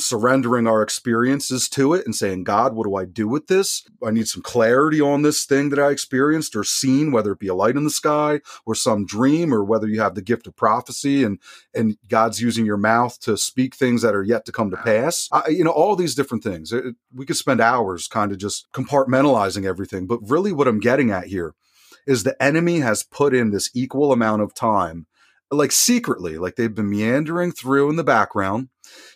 S1: surrendering our experiences to it and saying, God, what do I do with this? I need some clarity on this thing that I experienced or seen, whether it be a light in the sky or some dream, or whether you have the gift of prophecy and and God's using your mouth to speak things that are yet to come to pass. I, you know, all these different things. It, we could spend hours kind of just compartmentalizing everything, but really, what I'm getting at here is the enemy has put in this equal amount of time like secretly, like they've been meandering through in the background,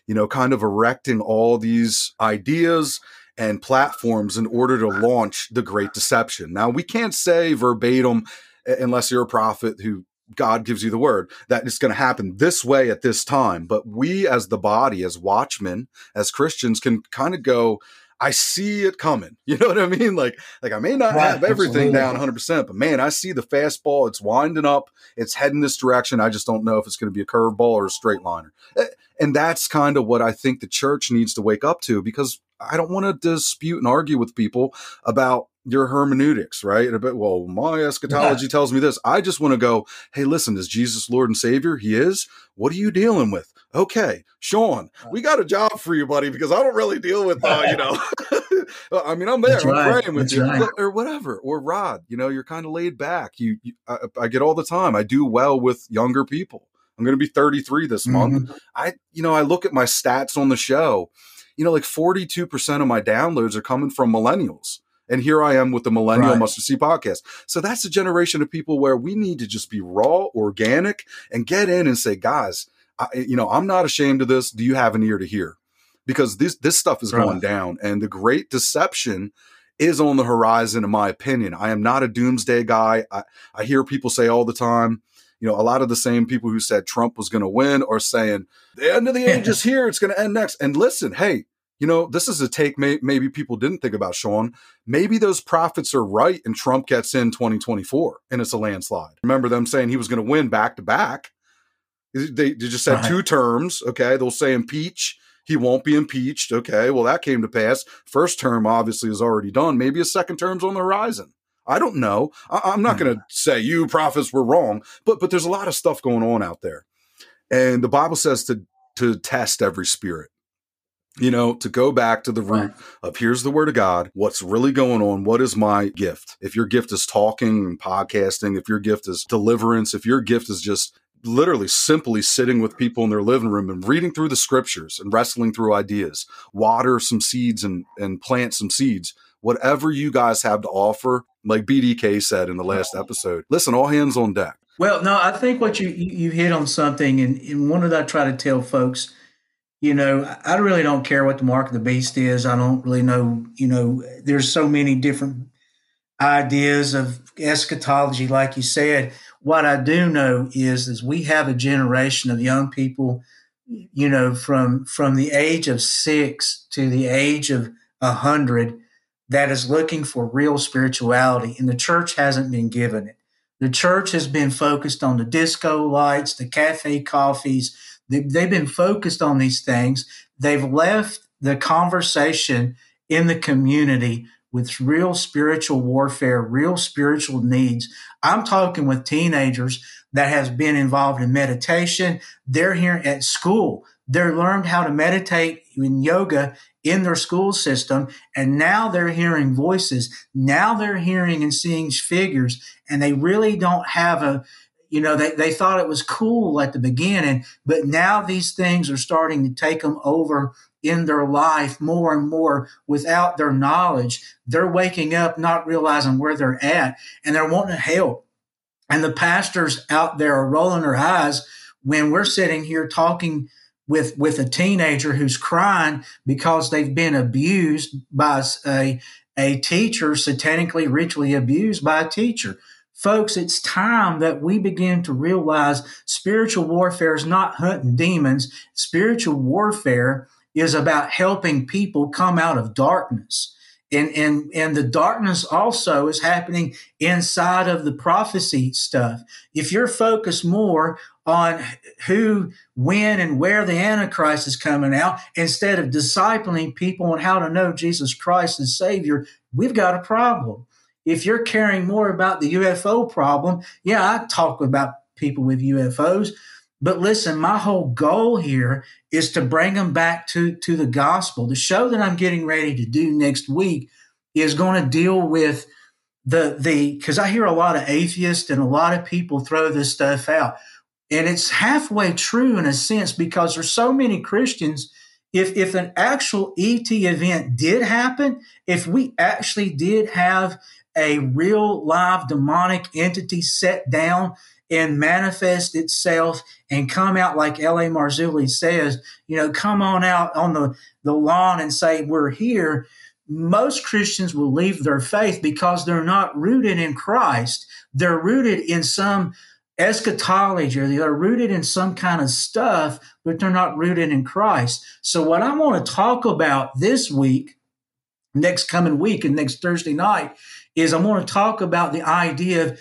S1: you know, kind of erecting all these ideas and platforms in order to launch the great deception. Now, we can't say verbatim, unless you're a prophet who God gives you the word that it's going to happen this way at this time. But we, as the body, as watchmen, as Christians, can kind of go, I see it coming. You know what I mean? Like, like I may not right, have everything absolutely. down 100%, but man, I see the fastball. It's winding up. It's heading this direction. I just don't know if it's going to be a curveball or a straight liner. Eh, and that's kind of what I think the church needs to wake up to because I don't want to dispute and argue with people about your hermeneutics, right? About, well, my eschatology yeah. tells me this. I just want to go, hey, listen, is Jesus Lord and Savior? He is. What are you dealing with? Okay, Shawn, we got a job for you, buddy, because I don't really deal with, uh, you know, I mean, I'm there, That's I'm right. praying with That's you, right. or whatever. Or Rod, you know, you're kind of laid back. You, you I, I, get all the time. I do well with younger people. I'm going to be 33 this mm-hmm. month. I, you know, I look at my stats on the show. You know, like 42% of my downloads are coming from millennials. And here I am with the Millennial right. Mustard Seed podcast. So that's a generation of people where we need to just be raw, organic, and get in and say, guys, I, you know, I'm not ashamed of this. Do you have an ear to hear? Because this this stuff is right. going down, and the great deception is on the horizon, in my opinion. I am not a doomsday guy. I, I hear people say all the time, you know, a lot of the same people who said Trump was going to win are saying the end of the age is here. It's going to end next. And listen, hey, you know, this is a take may- maybe people didn't think about, Shawn. Maybe those prophets are right and Trump gets in 2024 and it's a landslide. Remember them saying he was going to win back to back they, they just said right. two terms. Okay. They'll say impeach. He won't be impeached. Okay. Well, that came to pass. First term obviously is already done. Maybe a second term's on the horizon. I don't know. I, am not going to hmm. say you prophets were wrong, but but there's a lot of stuff going on out there, and the Bible says to to test every spirit. You know, to go back to the root right. of here's the word of God. What's really going on? What is my gift? If your gift is talking and podcasting, if your gift is deliverance, if your gift is just literally simply sitting with people in their living room and reading through the scriptures and wrestling through ideas, water some seeds and, and plant some seeds. Whatever you guys have to offer, like BDK said in the last oh. episode, listen, all hands on deck.
S2: Well, no, I think what you you hit on something, and, and one that I try to tell folks, you know, I really don't care what the mark of the beast is. I don't really know, you know, there's so many different ideas of eschatology, like you said what I do know is is we have a generation of young people, you know, from from the age of six to the age of a hundred that is looking for real spirituality, and the church hasn't been given it. The church has been focused on the disco lights, the cafe coffees. They, they've been focused on these things. They've left the conversation in the community with real spiritual warfare, real spiritual needs. I'm talking with teenagers that has been involved in meditation. They're here at school. They're learned how to meditate in yoga in their school system. And now they're hearing voices. Now they're hearing and seeing figures and they really don't have a, you know, they, they thought it was cool at the beginning, but now these things are starting to take them over in their life more and more without their knowledge. They're waking up not realizing where they're at and they're wanting to help. And the pastors out there are rolling their eyes when we're sitting here talking with, with a teenager who's crying because they've been abused by a, a teacher, satanically, ritually abused by a teacher. Folks, it's time that we begin to realize spiritual warfare is not hunting demons. Spiritual warfare is about helping people come out of darkness. And, and, and the darkness also is happening inside of the prophecy stuff. If you're focused more on who, when, and where the Antichrist is coming out, instead of discipling people on how to know Jesus Christ as Savior, we've got a problem. if you're caring more about the UFO problem, yeah, I talk about people with UFOs. But listen, my whole goal here is to bring them back to, to the gospel. The show that I'm getting ready to do next week is going to deal with the the because I hear a lot of atheists and a lot of people throw this stuff out. And it's halfway true in a sense because there's so many Christians. If if an actual ET event did happen, if we actually did have a real live demonic entity set down and manifest itself and come out like L.A. Marzulli says, you know, come on out on the, the lawn and say, we're here. Most Christians will leave their faith because they're not rooted in Christ. They're rooted in some eschatology or they're rooted in some kind of stuff, but they're not rooted in Christ. So what I want to talk about this week, next coming week and next Thursday night is I want to talk about the idea of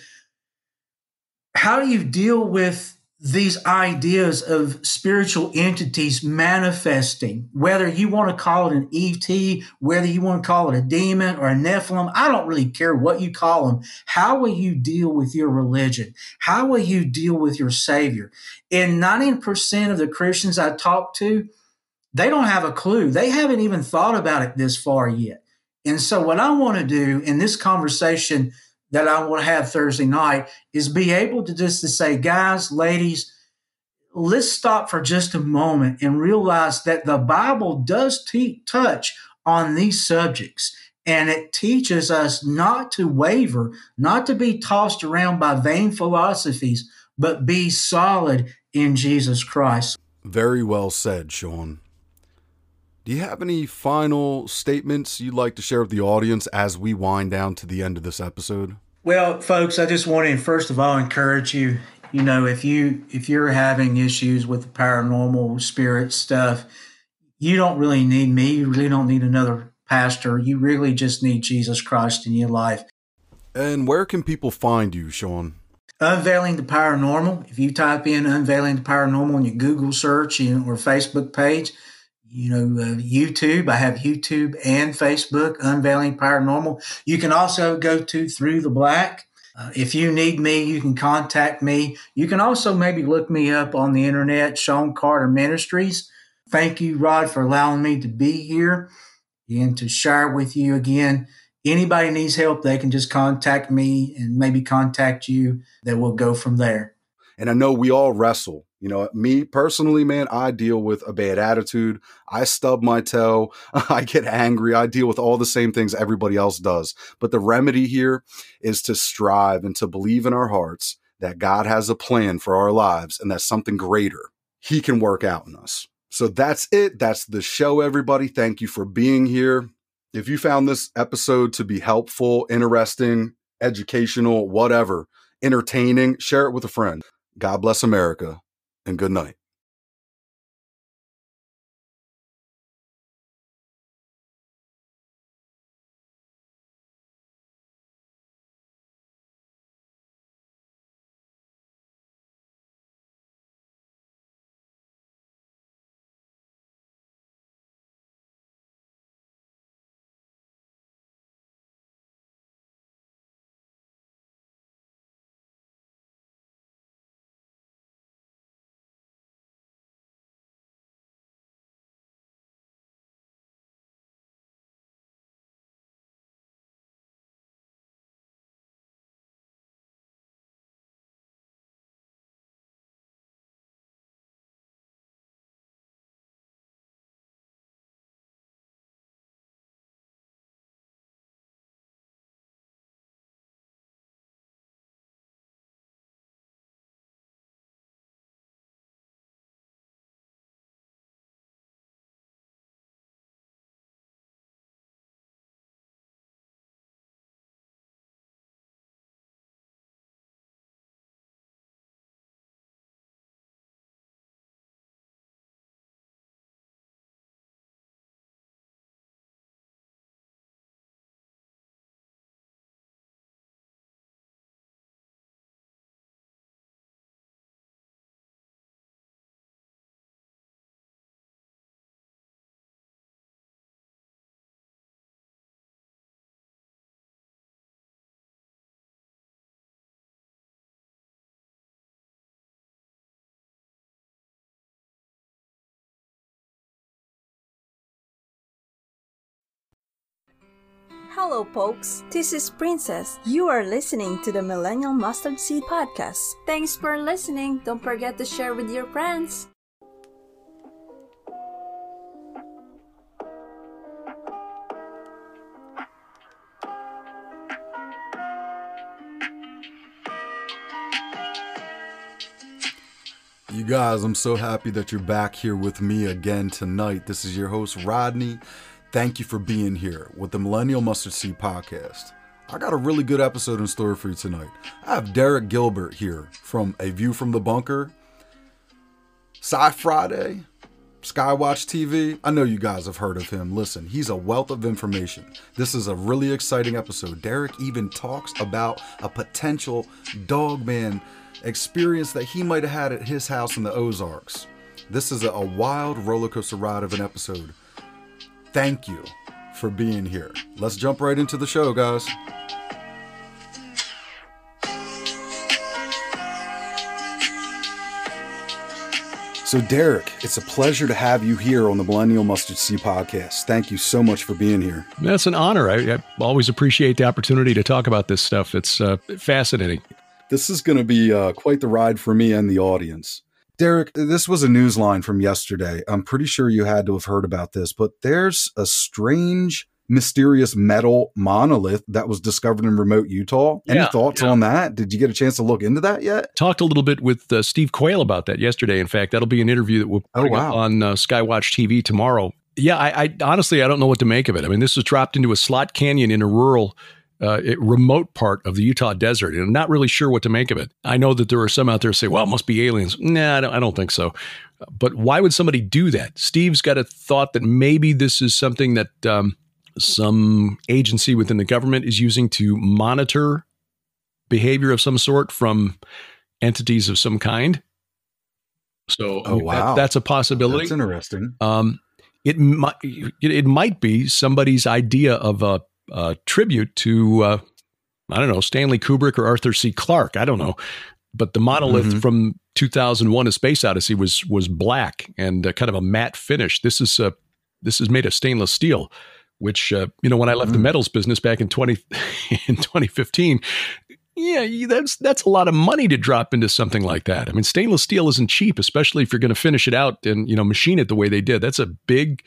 S2: how do you deal with these ideas of spiritual entities manifesting, whether you want to call it an ET, whether you want to call it a demon or a Nephilim, I don't really care what you call them. How will you deal with your religion? How will you deal with your Savior? And 90% of the Christians I talk to, they don't have a clue. They haven't even thought about it this far yet. And so, what I want to do in this conversation that I want to have Thursday night is be able to just to say, guys, ladies, let's stop for just a moment and realize that the Bible does te- touch on these subjects. And it teaches us not to waver, not to be tossed around by vain philosophies, but be solid in Jesus Christ.
S1: Very well said, Shawn. Do you have any final statements you'd like to share with the audience as we wind down to the end of this episode?
S2: Well, folks, I just want to first of all encourage you. You know, if you if you're having issues with the paranormal spirit stuff, you don't really need me. You really don't need another pastor. You really just need Jesus Christ in your life.
S1: And where can people find you, Shawn?
S2: Unveiling the Paranormal. If you type in Unveiling the Paranormal in your Google search or Facebook page, you know, uh, YouTube. I have YouTube and Facebook, Unveiling Paranormal. You can also go to Through the Black. Uh, if you need me, you can contact me. You can also maybe look me up on the internet, Shawn Carter Ministries. Thank you, Rod, for allowing me to be here and to share with you again. Anybody needs help, they can just contact me and maybe contact you. That will go from there.
S1: And I know we all wrestle you know, me personally, man, I deal with a bad attitude. I stub my toe. I get angry. I deal with all the same things everybody else does. But the remedy here is to strive and to believe in our hearts that God has a plan for our lives and that something greater He can work out in us. So that's it. That's the show, everybody. Thank you for being here. If you found this episode to be helpful, interesting, educational, whatever, entertaining, share it with a friend. God bless America and good night.
S3: Hello, folks. This is Princess. You are listening to the Millennial Mustard Seed Podcast. Thanks for listening. Don't forget to share with your friends.
S1: You guys, I'm so happy that you're back here with me again tonight. This is your host, Rodney. Thank you for being here with the Millennial Mustard Seed Podcast. I got a really good episode in store for you tonight. I have Derek Gilbert here from A View from the Bunker, Sci Friday, Skywatch TV. I know you guys have heard of him. Listen, he's a wealth of information. This is a really exciting episode. Derek even talks about a potential dogman experience that he might have had at his house in the Ozarks. This is a, wild roller coaster ride of an episode. Thank you for being here. Let's jump right into the show, guys. So, Derek, it's a pleasure to have you here on the Millennial Mustard Seed podcast. Thank you so much for being here.
S4: That's an honor. I, I always appreciate the opportunity to talk about this stuff. It's uh, fascinating.
S1: This is going to be uh, quite the ride for me and the audience. Derek, this was a news line from yesterday. I'm pretty sure you had to have heard about this, but there's a strange, mysterious metal monolith that was discovered in remote Utah. Any
S4: Yeah,
S1: thoughts
S4: yeah.
S1: on that? Did you get a chance to look into that yet?
S4: Talked a little bit with uh, Steve Quayle about that yesterday. In fact, that'll be an interview that we'll
S1: Oh,
S4: bring up
S1: wow.
S4: on uh, Skywatch TV tomorrow. Yeah, I, I honestly I don't know what to make of it. I mean, this was dropped into a slot canyon in a rural, uh, it- remote part of the Utah desert, and I'm not really sure what to make of it. I know that there are some out there who say, "Well, it must be aliens." Nah, I don't, I don't think so. But why would somebody do that? Steve's got a thought that maybe this is something that um, some agency within the government is using to monitor behavior of some sort from entities of some kind. So
S1: Oh,
S4: that-
S1: wow.
S4: that's a possibility.
S1: That's interesting.
S4: Um, it might it, it might be somebody's idea of a, a tribute to uh, I don't know Stanley Kubrick or Arthur C. Clarke. I don't know, but the monolith
S1: Mhm.
S4: from 2001: A Space Odyssey was was black and uh, kind of a matte finish. This is uh, this is made of stainless steel. Which uh, you know, when I left the
S1: Mm.
S4: metals business back in twenty in 2015, yeah, that's that's a lot of money to drop into something like that. I mean, stainless steel isn't cheap, especially if you're going to finish it out and you know machine it the way they did. That's a big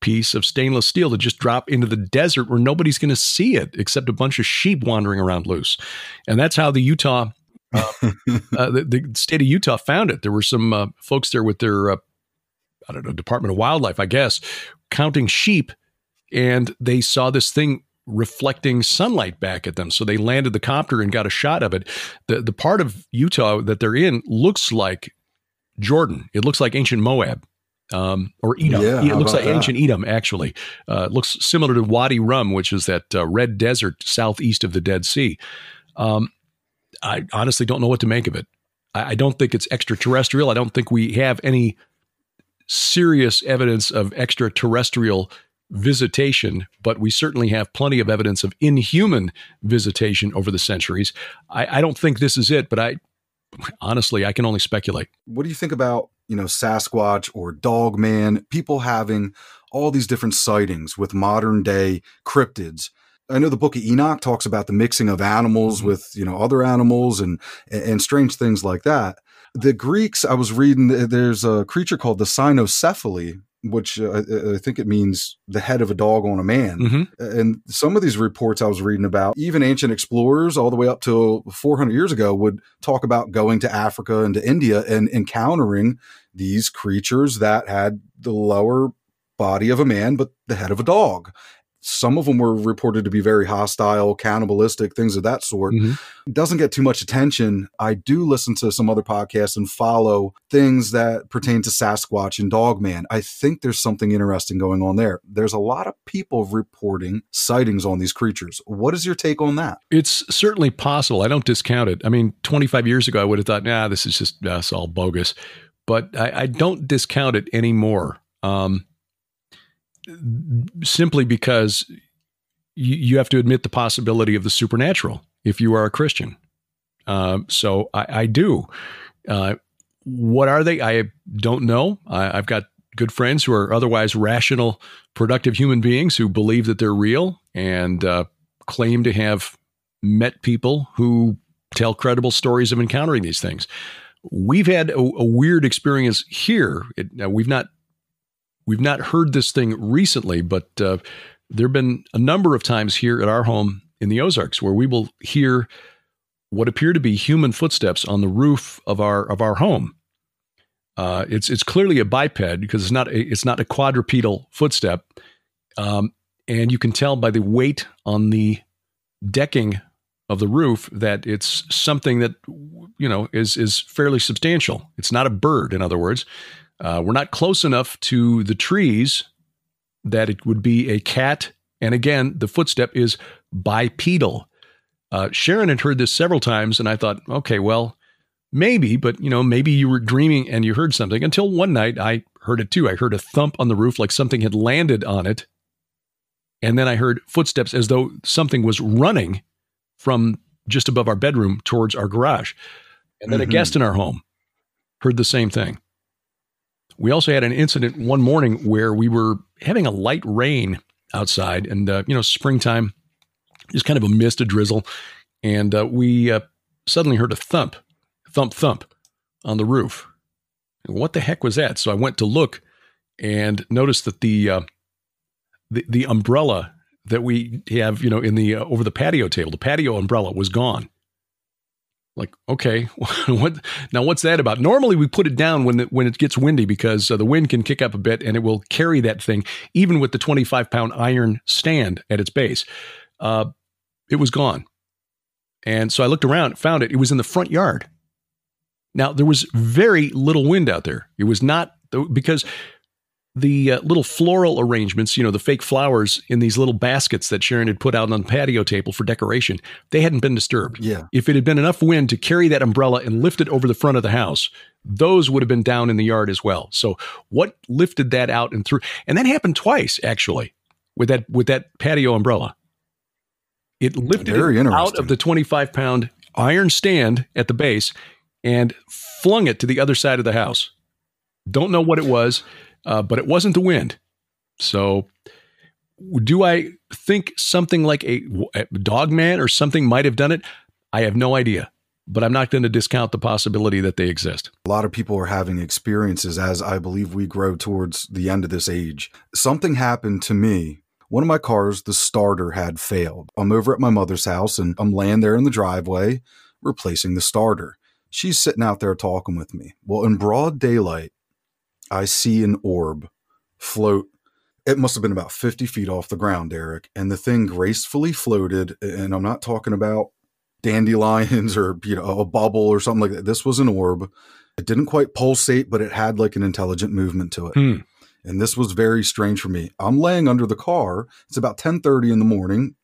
S4: piece of stainless steel to just drop into the desert where nobody's going to see it except a bunch of sheep wandering around loose. And that's how the Utah, uh, the, the state of Utah found it. There were some uh, folks there with their, uh, I don't know, Department of Wildlife, I guess, counting sheep, and they saw this thing reflecting sunlight back at them. So they landed the copter and got a shot of it. The the part of Utah that they're in looks like Jordan. It looks like ancient Moab. Um, or Edom.
S1: Yeah,
S4: it looks like
S1: that?
S4: ancient Edom, actually. Uh, it looks similar to Wadi Rum, which is that uh, red desert southeast of the Dead Sea. Um, I honestly don't know what to make of it. I, I don't think it's extraterrestrial. I don't think we have any serious evidence of extraterrestrial visitation, but we certainly have plenty of evidence of inhuman visitation over the centuries. I, I don't think this is it, but I honestly I can only speculate.
S1: what do you think about you know sasquatch or dogman people having all these different sightings with modern day cryptids i know the book of enoch talks about the mixing of animals
S4: Mhm.
S1: with you know other animals and and strange things like that the greeks i was reading there's a creature called the cynocephali which uh, I- think it means the head of a dog on a man.
S4: Mhm.
S1: And some of these reports I was reading about, even ancient explorers all the way up to 400 years ago would talk about going to Africa and to India and encountering these creatures that had the lower body of a man, but the head of a dog. Some of them were reported to be very hostile, cannibalistic, things of that sort.
S4: Mhm.
S1: It doesn't get too much attention. I do listen to some other podcasts and follow things that pertain to Sasquatch and Dogman. I think there's something interesting going on there. There's a lot of people reporting sightings on these creatures. What is your take on that?
S4: It's certainly possible. I don't discount it. I mean, 25 years ago, I would have thought, nah, this is just that's all bogus. But I, I don't discount it anymore. Um, simply because you, you have to admit the possibility of the supernatural if you are a Christian. Um, so I, I do. Uh, what are they? I don't know. I, I've got good friends who are otherwise rational, productive human beings who believe that they're real and uh, claim to have met people who tell credible stories of encountering these things. We've had a, a weird experience here. It, we've not we've not heard this thing recently, but uh, there have been a number of times here at our home in the Ozarks where we will hear what appear to be human footsteps on the roof of our of our home. Uh, it's it's clearly a biped because it's not a, it's not a quadrupedal footstep, um, and you can tell by the weight on the decking of the roof that it's something that you know is is fairly substantial. It's not a bird, in other words. Uh, we're not close enough to the trees that it would be a cat. And again, the footstep is bipedal. Uh, Sharon had heard this several times, and I thought, okay, well, maybe, but you know, maybe you were dreaming and you heard something. Until one night, I heard it too. I heard a thump on the roof, like something had landed on it, and then I heard footsteps as though something was running from just above our bedroom towards our garage. And then mm-hmm. a guest in our home heard the same thing. We also had an incident one morning where we were having a light rain outside, and uh, you know, springtime, just kind of a mist, a drizzle, and uh, we uh, suddenly heard a thump, thump, thump on the roof. what the heck was that? So I went to look and noticed that the uh, the, the umbrella that we have, you know, in the uh, over the patio table, the patio umbrella was gone. Like, okay, what now? What's that about? Normally, we put it down when the, when it gets windy because uh, the wind can kick up a bit and it will carry that thing, even with the twenty five pound iron stand at its base. Uh, it was gone, and so I looked around, found it. It was in the front yard. Now there was very little wind out there. It was not because the uh, little floral arrangements, you know, the fake flowers in these little baskets that Sharon had put out on the patio table for decoration, they hadn't been disturbed.
S1: Yeah.
S4: If it had been enough wind to carry that umbrella and lift it over the front of the house, those would have been down in the yard as well. So what lifted that out and through? And that happened twice actually with that with that patio umbrella. It lifted it out of the 25 pound iron stand at the base and flung it to the other side of the house. Don't know what it was uh, but it wasn't the wind. So, do I think something like a, a dog man or something might have done it? I have no idea, but I'm not going to discount the possibility that they exist.
S1: A lot of people are having experiences as I believe we grow towards the end of this age. Something happened to me one of my cars, the starter had failed. I'm over at my mother's house and I'm laying there in the driveway replacing the starter. She's sitting out there talking with me. Well, in broad daylight, I see an orb float. It must have been about 50 feet off the ground, Derek. And the thing gracefully floated. And I'm not talking about dandelions or, you know, a bubble or something like that. This was an orb. It didn't quite pulsate, but it had like an intelligent movement to it. Hmm. And this was very strange for me. I'm laying under the car. It's about 10:30 in the morning.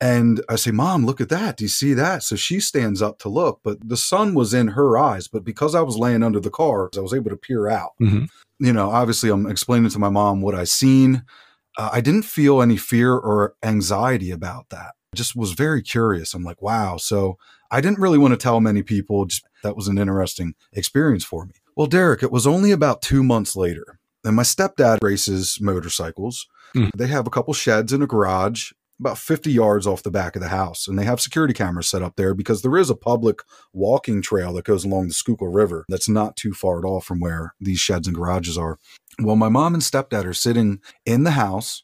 S1: And I say, Mom, look at that. Do you see that? So she stands up to look, but the sun was in her eyes. But because I was laying under the car, I was able to peer out. Mm-hmm. You know, obviously, I'm explaining to my mom what I seen. Uh, I didn't feel any fear or anxiety about that. I just was very curious. I'm like, wow. So I didn't really want to tell many people. Just that was an interesting experience for me. Well, Derek, it was only about two months later, and my stepdad races motorcycles. Mm. They have a couple sheds in a garage about 50 yards off the back of the house. And they have security cameras set up there because there is a public walking trail that goes along the Schuylkill River that's not too far at all from where these sheds and garages are. Well, my mom and stepdad are sitting in the house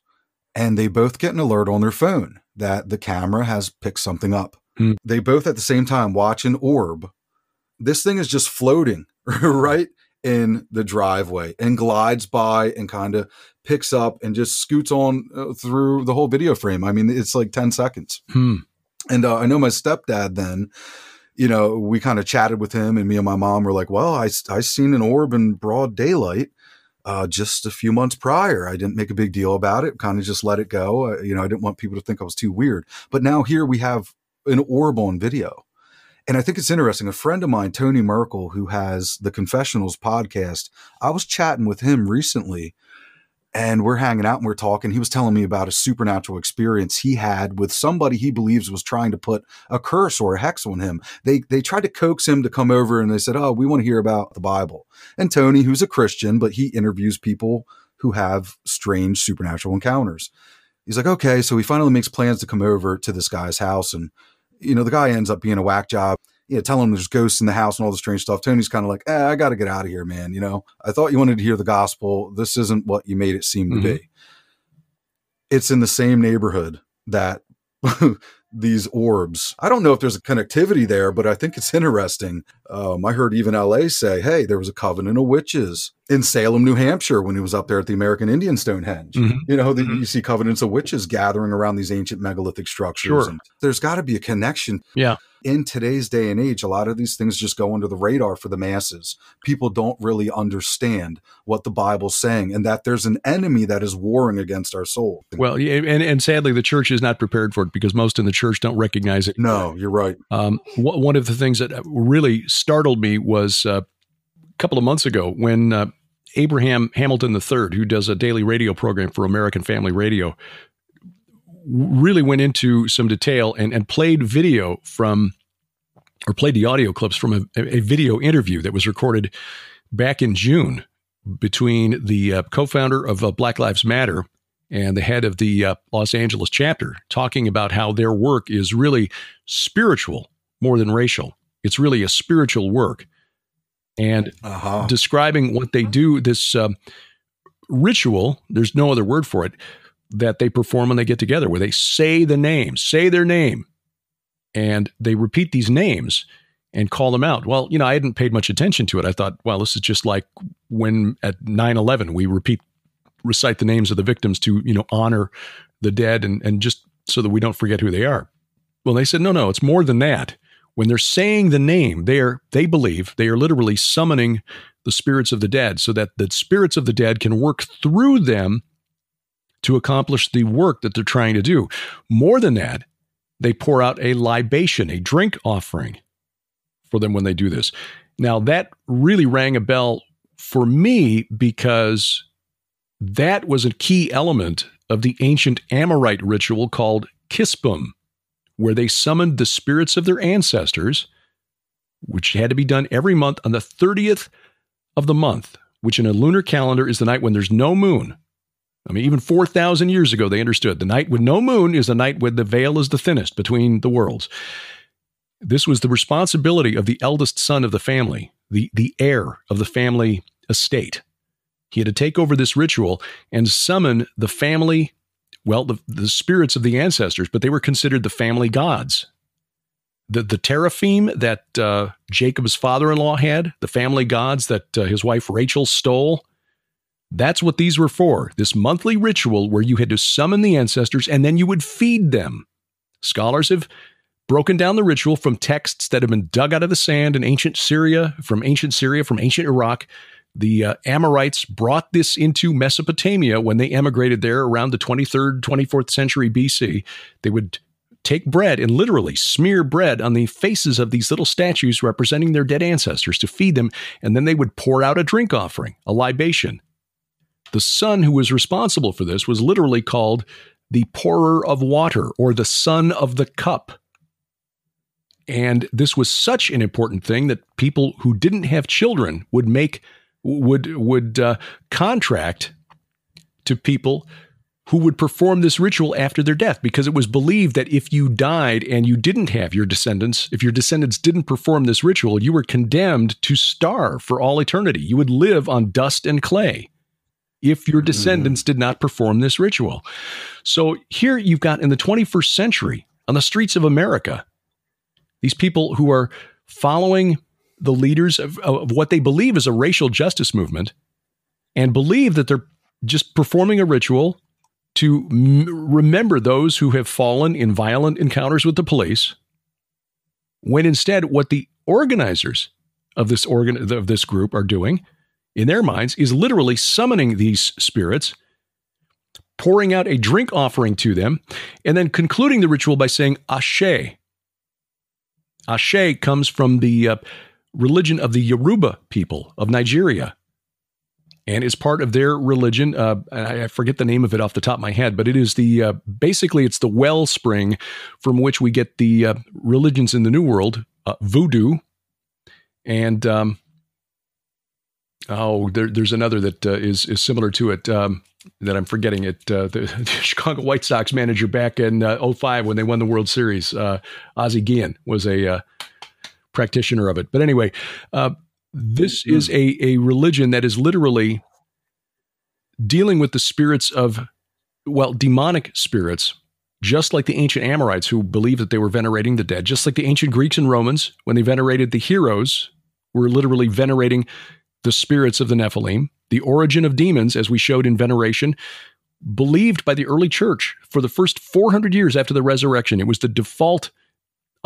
S1: and they both get an alert on their phone that the camera has picked something up. Mm. They both at the same time watch an orb. This thing is just floating right in the driveway and glides by and kind of picks up and just scoots on uh, through the whole video frame. I mean, it's like 10 seconds. Hmm. And uh, I know my stepdad then, you know, we kind of chatted with him and me and my mom were like, well, I, I seen an orb in broad daylight. Uh, just a few months prior. I didn't make a big deal about it, kind of just let it go. Uh, you know, I didn't want people to think I was too weird. But now here we have an orb on video. And I think it's interesting. A friend of mine, Tony Merkel, who has the Confessionals podcast, I was chatting with him recently and we're hanging out and we're talking. He was telling me about a supernatural experience he had with somebody he believes was trying to put a curse or a hex on him. They they tried to coax him to come over and they said, "Oh, we want to hear about the Bible." And Tony, who's a Christian, but he interviews people who have strange supernatural encounters. He's like, "Okay," so he finally makes plans to come over to this guy's house and you know, the guy ends up being a whack job you know, telling him there's ghosts in the house and all the strange stuff. Tony's kind of like, eh, I got to get out of here, man. You know, I thought you wanted to hear the gospel. This isn't what you made it seem mm-hmm. to be. It's in the same neighborhood that these orbs. I don't know if there's a connectivity there, but I think it's interesting. Um, I heard even LA say, hey, there was a covenant of witches in Salem, New Hampshire, when he was up there at the American Indian Stonehenge. Mm-hmm. You know, the, mm-hmm. you see covenants of witches gathering around these ancient megalithic structures. Sure. And there's got to be a connection.
S4: Yeah
S1: in today's day and age, a lot of these things just go under the radar for the masses. People don't really understand what the Bible's saying and that there's an enemy that is warring against our soul.
S4: Well, and, and sadly, the church is not prepared for it because most in the church don't recognize it.
S1: No, you're right. Um,
S4: one of the things that really startled me was uh, a couple of months ago when uh, Abraham Hamilton III, who does a daily radio program for American Family Radio, really went into some detail and, and played video from, or played the audio clips from a, a video interview that was recorded back in June between the uh, co founder of uh, Black Lives Matter and the head of the uh, Los Angeles chapter, talking about how their work is really spiritual more than racial. It's really a spiritual work. And uh-huh. describing what they do, this um, ritual, there's no other word for it, that they perform when they get together, where they say the name, say their name, and they repeat these names and call them out. Well, you know, I hadn't paid much attention to it. I thought, well, this is just like when at 9 11 we repeat, recite the names of the victims to, you know, honor the dead and, and just so that we don't forget who they are. Well, they said, no, no, it's more than that. When they're saying the name, they are, they believe they are literally summoning the spirits of the dead so that the spirits of the dead can work through them to accomplish the work that they're trying to do. More than that, they pour out a libation, a drink offering for them when they do this. Now, that really rang a bell for me because that was a key element of the ancient Amorite ritual called Kispum, where they summoned the spirits of their ancestors, which had to be done every month on the 30th of the month, which in a lunar calendar is the night when there's no moon. I mean, even 4,000 years ago, they understood the night with no moon is the night when the veil is the thinnest between the worlds. This was the responsibility of the eldest son of the family, the, the heir of the family estate. He had to take over this ritual and summon the family, well, the, the spirits of the ancestors, but they were considered the family gods. The, the teraphim that uh, Jacob's father in law had, the family gods that uh, his wife Rachel stole, that's what these were for this monthly ritual where you had to summon the ancestors and then you would feed them. Scholars have broken down the ritual from texts that have been dug out of the sand in ancient Syria, from ancient Syria, from ancient Iraq. The uh, Amorites brought this into Mesopotamia when they emigrated there around the 23rd, 24th century BC. They would take bread and literally smear bread on the faces of these little statues representing their dead ancestors to feed them, and then they would pour out a drink offering, a libation. The son who was responsible for this was literally called the pourer of water or the son of the cup. And this was such an important thing that people who didn't have children would make would would uh, contract to people who would perform this ritual after their death because it was believed that if you died and you didn't have your descendants, if your descendants didn't perform this ritual, you were condemned to starve for all eternity. You would live on dust and clay if your mm-hmm. descendants did not perform this ritual. So here you've got in the 21st century on the streets of America, these people who are following the leaders of, of what they believe is a racial justice movement and believe that they're just performing a ritual to m- remember those who have fallen in violent encounters with the police, when instead what the organizers of this organ of this group are doing in their minds, is literally summoning these spirits, pouring out a drink offering to them, and then concluding the ritual by saying Ashe. Ashe comes from the uh, religion of the Yoruba people of Nigeria. and is part of their religion. Uh, I forget the name of it off the top of my head, but it is the uh, basically it's the wellspring from which we get the uh, religions in the New World, uh, voodoo, and um, oh, there, there's another that uh, is is similar to it. Um, that I'm forgetting it. Uh, the, the, Chicago White Sox manager back in uh, 05 when they won the World Series, uh, Ozzie Guillen was a uh, practitioner of it. But anyway, uh, this mm-hmm. is a, a religion that is literally dealing with the spirits of, well, demonic spirits, just like the ancient Amorites who believed that they were venerating the dead, just like the ancient Greeks and Romans when they venerated the heroes, were literally venerating the spirits of the Nephilim. The origin of demons, as we showed in veneration, believed by the early church for the first 400 years after the resurrection. It was the default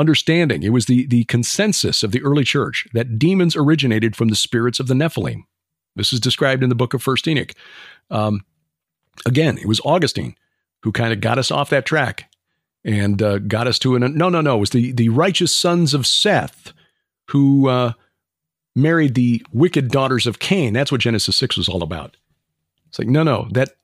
S4: understanding. It was the, the consensus of the early church that demons originated from the spirits of the Nephilim. This is described in the book of First Enoch. Um, again, it was Augustine who kind of got us off that track and uh, got us to an no, no, no. It was the the righteous sons of Seth who uh, married the wicked daughters of Cain. That's what Genesis six was all about. It's like no, no, that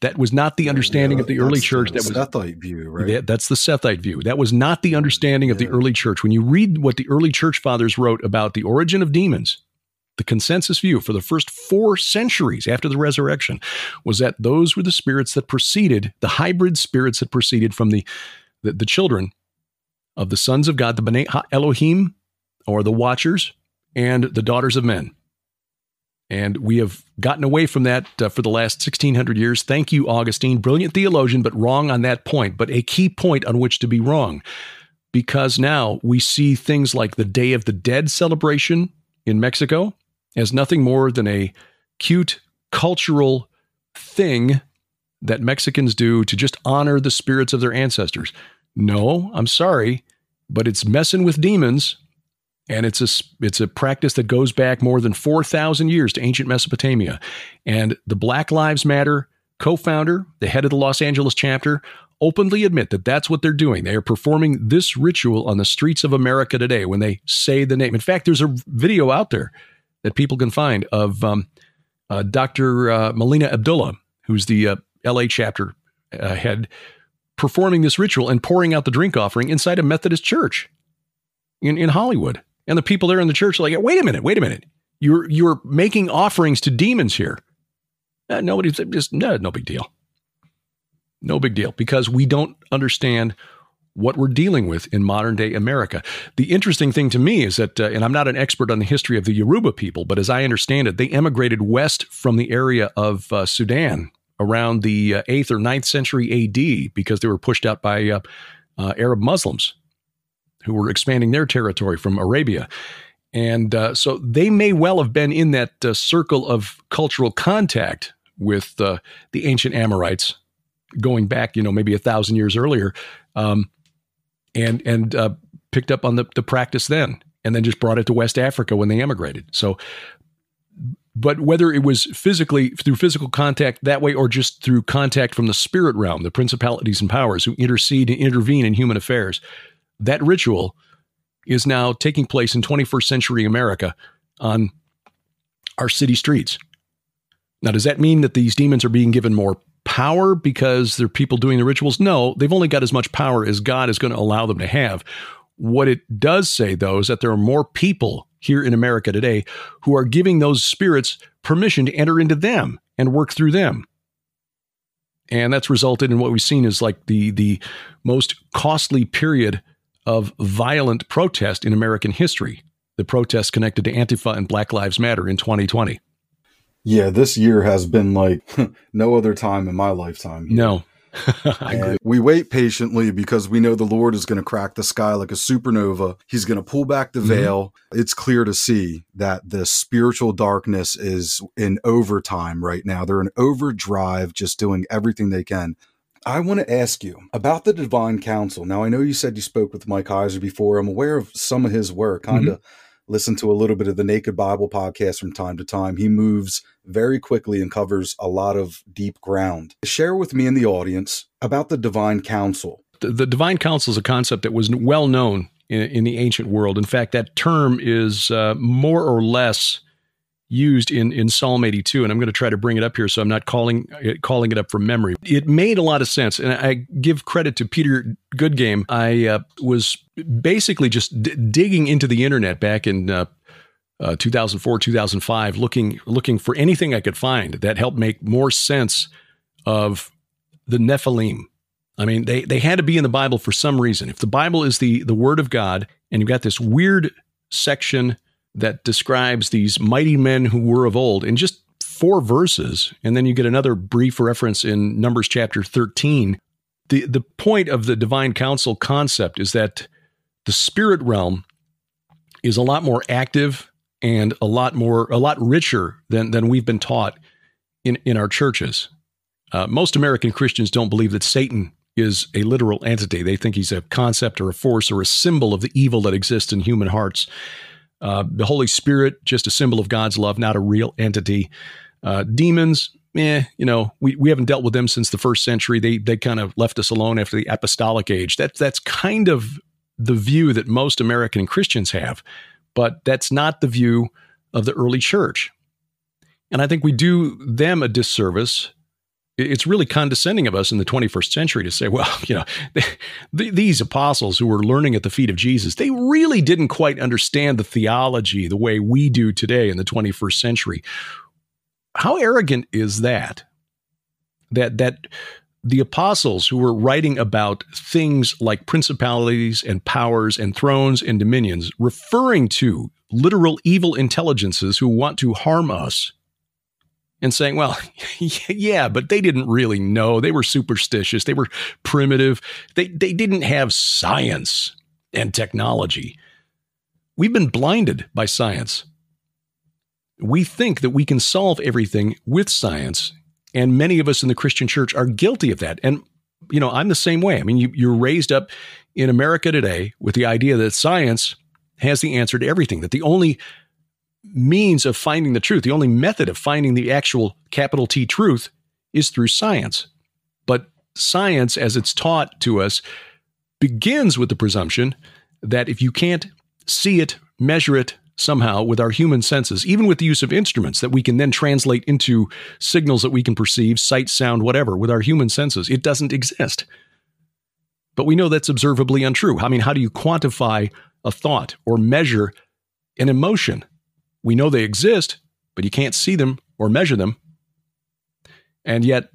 S4: that was not the understanding yeah, of the early church. That was
S1: Sethite view, right?
S4: that's the Sethite view. That was not the understanding of the early church. When you read what the early church fathers wrote about the origin of demons, the consensus view for the first four centuries after the resurrection was that those were the spirits that proceeded, the hybrid spirits that proceeded from the, the, the children of the sons of God, the B'nai Elohim, or the Watchers, and the daughters of men. And we have gotten away from that uh, for the last 1600 years. Thank you, Augustine. Brilliant theologian, but wrong on that point, but a key point on which to be wrong. Because now we see things like the Day of the Dead celebration in Mexico as nothing more than a cute cultural thing that Mexicans do to just honor the spirits of their ancestors. No, I'm sorry, but it's messing with demons and it's a it's a practice that goes back more than 4000 years to ancient Mesopotamia. And the Black Lives Matter co-founder the head of the Los Angeles chapter openly admit that that's what they're doing. They are performing this ritual on the streets of America today when they say the name. In fact there's a video out there that people can find of um, uh, Dr. Uh, Melina Abdullah who's the uh, LA chapter uh, head performing this ritual and pouring out the drink offering inside a Methodist church in, in Hollywood and the people there in the church are like, wait a minute, wait a minute. You're you're making offerings to demons here. Uh, nobody's just no, no big deal. No big deal because we don't understand what we're dealing with in modern day America. The interesting thing to me is that, uh, and I'm not an expert on the history of the Yoruba people, but as I understand it, they emigrated west from the area of uh, Sudan around the uh, 8th or 9th century AD because they were pushed out by uh, uh, Arab Muslims who were expanding their territory from Arabia. And uh, so they may well have been in that uh, circle of cultural contact with uh, the ancient Amorites going back, you know, maybe a thousand years earlier, um, and and uh, picked up on the, the practice then, and then just brought it to West Africa when they emigrated. So, but whether it was physically through physical contact that way or just through contact from the spirit realm, the principalities and powers who intercede and intervene in human affairs, that ritual is now taking place in 21st century America on our city streets. Now, does that mean that these demons are being given more power because they're people doing the rituals? No, they've only got as much power as God is going to allow them to have. What it does say, though, is that there are more people here in America today who are giving those spirits permission to enter into them and work through them. And that's resulted in what we've seen is like the the most costly period of violent protest in American history, the protests connected to Antifa and Black Lives Matter in 2020.
S1: Yeah, this year has been like no other time in my lifetime.
S4: Here. No.
S1: we wait patiently because we know the Lord is going to crack the sky like a supernova. He's going to pull back the mm-hmm. veil. Mm-hmm. It's clear to see that the spiritual darkness is in overtime right now. They're in overdrive, just doing everything they can I want to ask you about the Divine Council. Now, I know you said you spoke with Mike Heiser before. I'm aware of some of his work, kind of mm-hmm. listen to a little bit of the Naked Bible podcast from time to time. He moves very quickly and covers a lot of deep ground. Share with me and the audience about the Divine Council.
S4: The, the Divine Council is a concept that was well known in, in, the ancient world. In fact, that term is uh, more or less used in, in Psalm 82, and I'm going to try to bring it up here so I'm not calling it, calling it up from memory. It made a lot of sense, and I give credit to Peter Goodgame. I uh, was basically just d- digging into the internet back in uh, uh, 2004, 2005, looking looking for anything I could find that helped make more sense of the Nephilim. I mean, they they had to be in the Bible for some reason. If the Bible is the the Word of God, and you've got this weird section that describes these mighty men who were of old in just four verses, and then you get another brief reference in Numbers chapter 13. The, the point of the divine council concept is that the spirit realm is a lot more active and a lot more, a lot richer than, than we've been taught in, in our churches. Uh, most American Christians don't believe that Satan is a literal entity. They think he's a concept or a force or a symbol of the evil that exists in human hearts. Uh, the Holy Spirit, just a symbol of God's love, not a real entity. Uh, demons, eh, you know, we, we haven't dealt with them since the first century. They they kind of left us alone after the apostolic age. That's that's kind of the view that most American Christians have, but that's not the view of the early church. And I think we do them a disservice it's really condescending of us in the 21st century to say, well, you know, these apostles who were learning at the feet of Jesus, they really didn't quite understand the theology the way we do today in the 21st century. How arrogant is that? That that the apostles who were writing about things like principalities and powers and thrones and dominions, referring to literal evil intelligences who want to harm us, and saying, well, yeah, but they didn't really know. They were superstitious. They were primitive. They, they didn't have science and technology. We've been blinded by science. We think that we can solve everything with science. And many of us in the Christian church are guilty of that. And, you know, I'm the same way. I mean, you, you're raised up in America today with the idea that science has the answer to everything, that the only means of finding the truth, the only method of finding the actual capital T truth is through science. But science, as it's taught to us, begins with the presumption that if you can't see it, measure it somehow with our human senses, even with the use of instruments that we can then translate into signals that we can perceive, sight, sound, whatever, with our human senses, it doesn't exist. But we know that's observably untrue. I mean, how do you quantify a thought or measure an emotion? We know they exist, but you can't see them or measure them. And yet,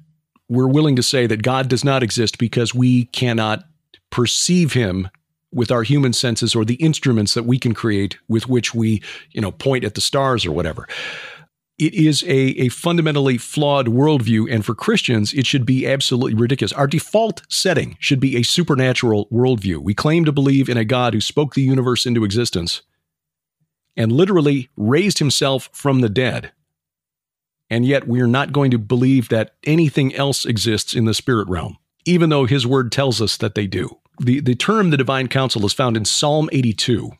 S4: we're willing to say that God does not exist because we cannot perceive him with our human senses or the instruments that we can create with which we, you know, point at the stars or whatever. It is a, a fundamentally flawed worldview, and for Christians, it should be absolutely ridiculous. Our default setting should be a supernatural worldview. We claim to believe in a God who spoke the universe into existence and literally raised himself from the dead. And yet we're not going to believe that anything else exists in the spirit realm, even though his word tells us that they do. The, the term the divine council is found in Psalm 82.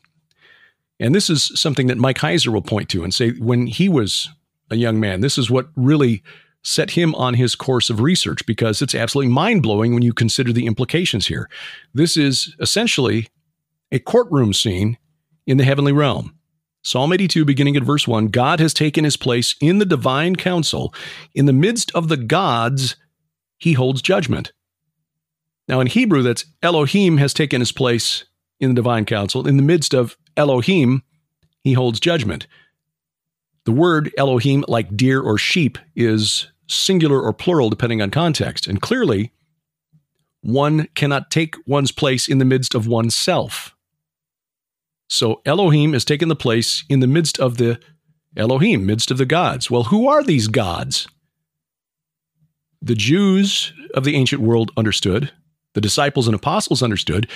S4: And this is something that Mike Heiser will point to and say when he was a young man, this is what really set him on his course of research because it's absolutely mind blowing when you consider the implications here. This is essentially a courtroom scene in the heavenly realm. Psalm 82, beginning at verse 1 God has taken his place in the divine council. In the midst of the gods, he holds judgment. Now, in Hebrew, that's Elohim has taken his place in the divine council. In the midst of Elohim, he holds judgment. The word Elohim, like deer or sheep, is singular or plural depending on context. And clearly, one cannot take one's place in the midst of oneself. So Elohim has taken the place in the midst of the Elohim, midst of the gods. Well, who are these gods? The Jews of the ancient world understood, the disciples and apostles understood,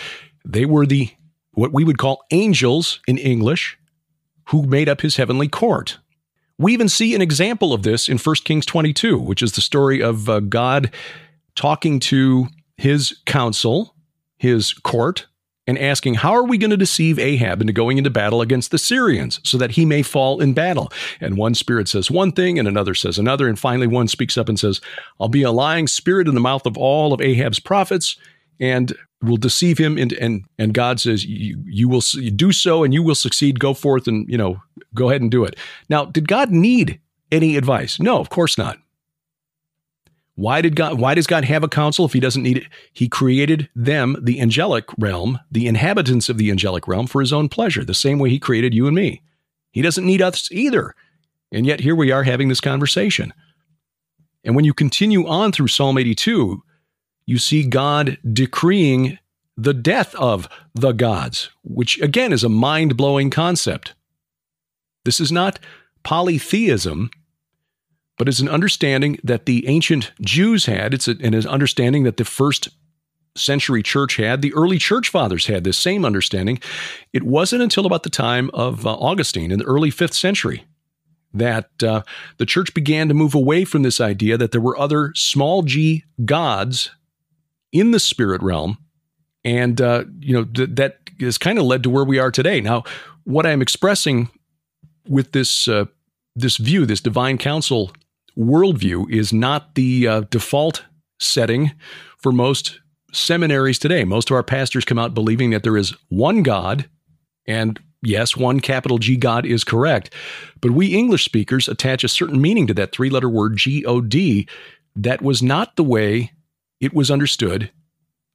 S4: they were the what we would call angels in English who made up his heavenly court. We even see an example of this in 1 Kings 22, which is the story of uh, God talking to his council, his court, and asking, How are we going to deceive Ahab into going into battle against the Syrians so that he may fall in battle? And one spirit says one thing and another says another. And finally, one speaks up and says, I'll be a lying spirit in the mouth of all of Ahab's prophets, and will deceive him and and and God says you you will do so and you will succeed go forth and you know go ahead and do it. Now, did God need any advice? No, of course not. Why did God why does God have a council if he doesn't need it? He created them, the angelic realm, the inhabitants of the angelic realm for his own pleasure, the same way he created you and me. He doesn't need us either. And yet here we are having this conversation. And when you continue on through Psalm 82, you see God decreeing the death of the gods, which again is a mind blowing concept. This is not polytheism, but it's an understanding that the ancient Jews had. It's an understanding that the first century church had. The early church fathers had this same understanding. It wasn't until about the time of uh, Augustine in the early fifth century that uh, the church began to move away from this idea that there were other small g gods in the spirit realm. And, uh, you know, th- that has kind of led to where we are today. Now, what I'm expressing with this, uh, this view, this divine council worldview, is not the uh, default setting for most seminaries today. Most of our pastors come out believing that there is one God and Yes, one capital G God is correct, but we English speakers attach a certain meaning to that three letter word G O D that was not the way it was understood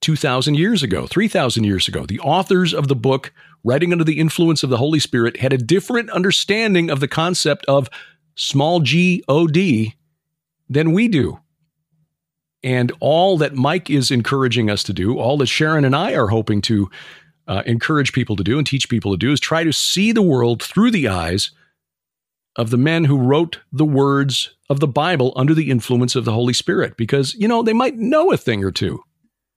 S4: 2,000 years ago, 3,000 years ago. The authors of the book, writing under the influence of the Holy Spirit, had a different understanding of the concept of small g O D than we do. And all that Mike is encouraging us to do, all that Sharon and I are hoping to uh, encourage people to do and teach people to do is try to see the world through the eyes of the men who wrote the words of the Bible under the influence of the Holy Spirit, because, you know, they might know a thing or two.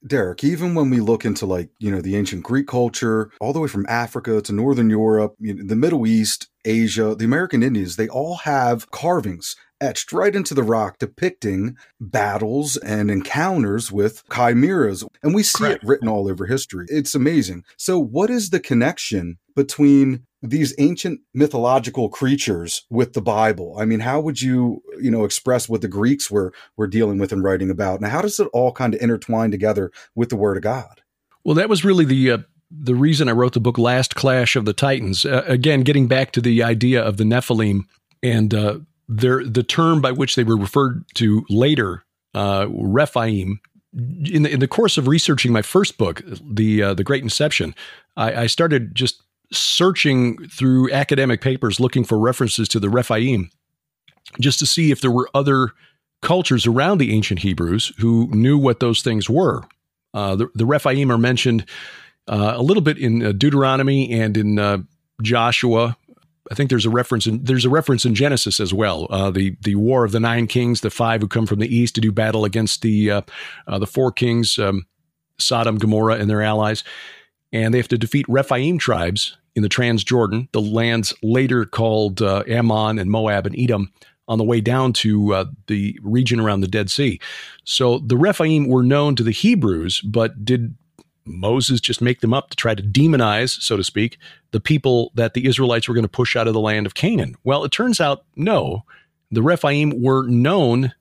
S1: Derek, even when we look into like, you know, the ancient Greek culture, all the way from Africa to Northern Europe, you know, the Middle East, Asia, the American Indians, they all have carvings etched right into the rock depicting battles and encounters with chimeras. And we see Correct. it written all over history. It's amazing. So, what is the connection between these ancient mythological creatures with the Bible? I mean, how would you, you know, express what the Greeks were were dealing with and writing about? Now, how does it all kind of intertwine together with the Word of God?
S4: Well, that was really the uh, the reason I wrote the book Last Clash of the Titans. Uh, again, getting back to the idea of the Nephilim and uh, their the term by which they were referred to later, uh, Rephaim. In the, in the course of researching my first book, the uh, the Great Inception, I, I started just searching through academic papers looking for references to the Rephaim, just to see if there were other cultures around the ancient Hebrews who knew what those things were. Uh, the, the Rephaim are mentioned uh, a little bit in uh, Deuteronomy and in uh, Joshua, I think there's a reference in there's a reference in Genesis as well. Uh, the the war of the nine kings, the five who come from the east to do battle against the uh, uh, the four kings, um, Sodom, Gomorrah, and their allies, and they have to defeat Rephaim tribes in the Transjordan, the lands later called uh, Ammon and Moab and Edom, on the way down to uh, the region around the Dead Sea. So the Rephaim were known to the Hebrews, but did Moses just make them up to try to demonize, so to speak, the people that the Israelites were going to push out of the land of Canaan? Well, it turns out no. The Rephaim were known,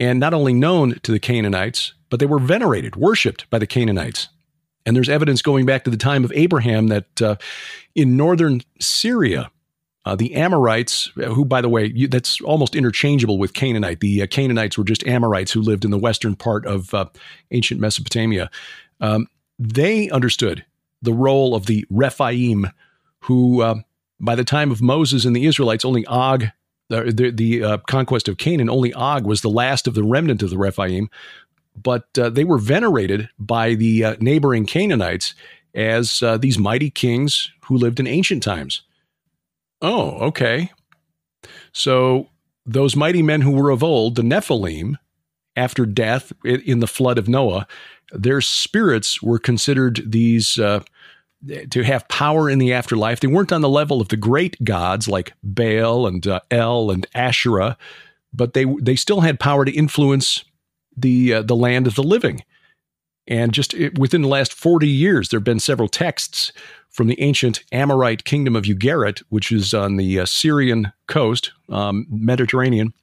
S4: and not only known to the Canaanites, but they were venerated, worshiped by the Canaanites. And there's evidence going back to the time of Abraham that uh, in northern Syria, uh, the Amorites, who, by the way, you, that's almost interchangeable with Canaanite. The uh, Canaanites were just Amorites who lived in the western part of uh, ancient Mesopotamia. Um, they understood the role of the Rephaim, who uh, by the time of Moses and the Israelites, only Og, the, the, the uh, conquest of Canaan, only Og was the last of the remnant of the Rephaim, but uh, they were venerated by the uh, neighboring Canaanites as uh, these mighty kings who lived in ancient times. Oh, okay. So those mighty men who were of old, the Nephilim, after death in the flood of Noah, their spirits were considered these uh, to have power in the afterlife. They weren't on the level of the great gods like Baal and uh, El and Asherah, but they they still had power to influence the uh, the land of the living. And just within the last 40 years, there have been several texts from the ancient Amorite kingdom of Ugarit, which is on the uh, Syrian coast, um, Mediterranean,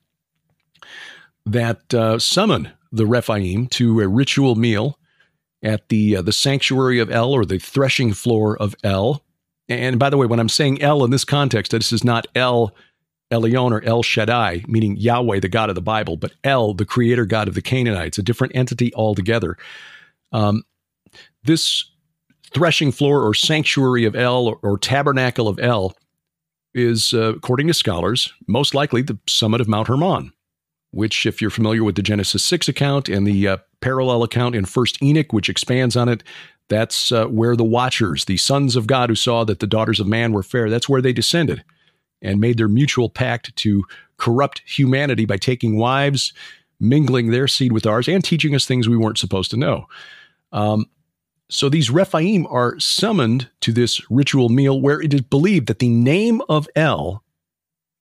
S4: that uh, summon the Rephaim to a ritual meal at the uh, the sanctuary of El or the threshing floor of El. And by the way, when I'm saying El in this context, this is not El Elyon or El Shaddai, meaning Yahweh, the God of the Bible, but El, the creator God of the Canaanites, a different entity altogether. Um, this threshing floor or sanctuary of El or, or tabernacle of El is, uh, according to scholars, most likely the summit of Mount Hermon, which, if you're familiar with the Genesis 6 account and the uh, parallel account in First Enoch, which expands on it, that's uh, where the Watchers, the sons of God who saw that the daughters of man were fair, that's where they descended and made their mutual pact to corrupt humanity by taking wives, mingling their seed with ours, and teaching us things we weren't supposed to know. Um, so these Rephaim are summoned to this ritual meal where it is believed that the name of El,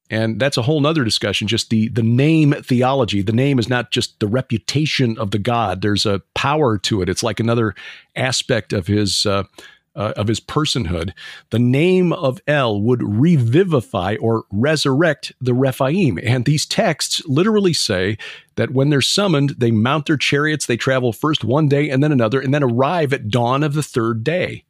S4: and that's a whole nother discussion, just the, the name theology. The name is not just the reputation of the God, there's a power to it. It's like another aspect of his uh, uh, of his personhood, the name of El would revivify or resurrect the Rephaim. And these texts literally say that when they're summoned, they mount their chariots, they travel first one day and then another, and then arrive at dawn of the third day.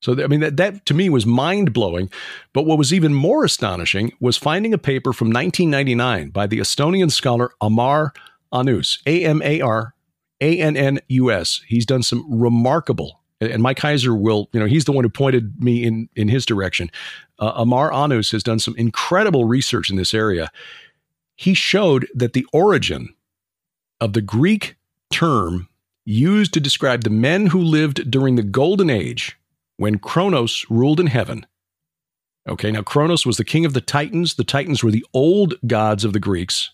S4: So, I mean, that, that to me was mind blowing. But what was even more astonishing was finding a paper from 1999 by the Estonian scholar Amar Annus, A M A R A N N U S. He's done some remarkable and Mike Heiser will, you know, he's the one who pointed me in in his direction. Uh, Amar Annus has done some incredible research in this area. He showed that the origin of the Greek term used to describe the men who lived during the golden age when Kronos ruled in heaven. Okay, now Kronos was the king of the Titans. The Titans were the old gods of the Greeks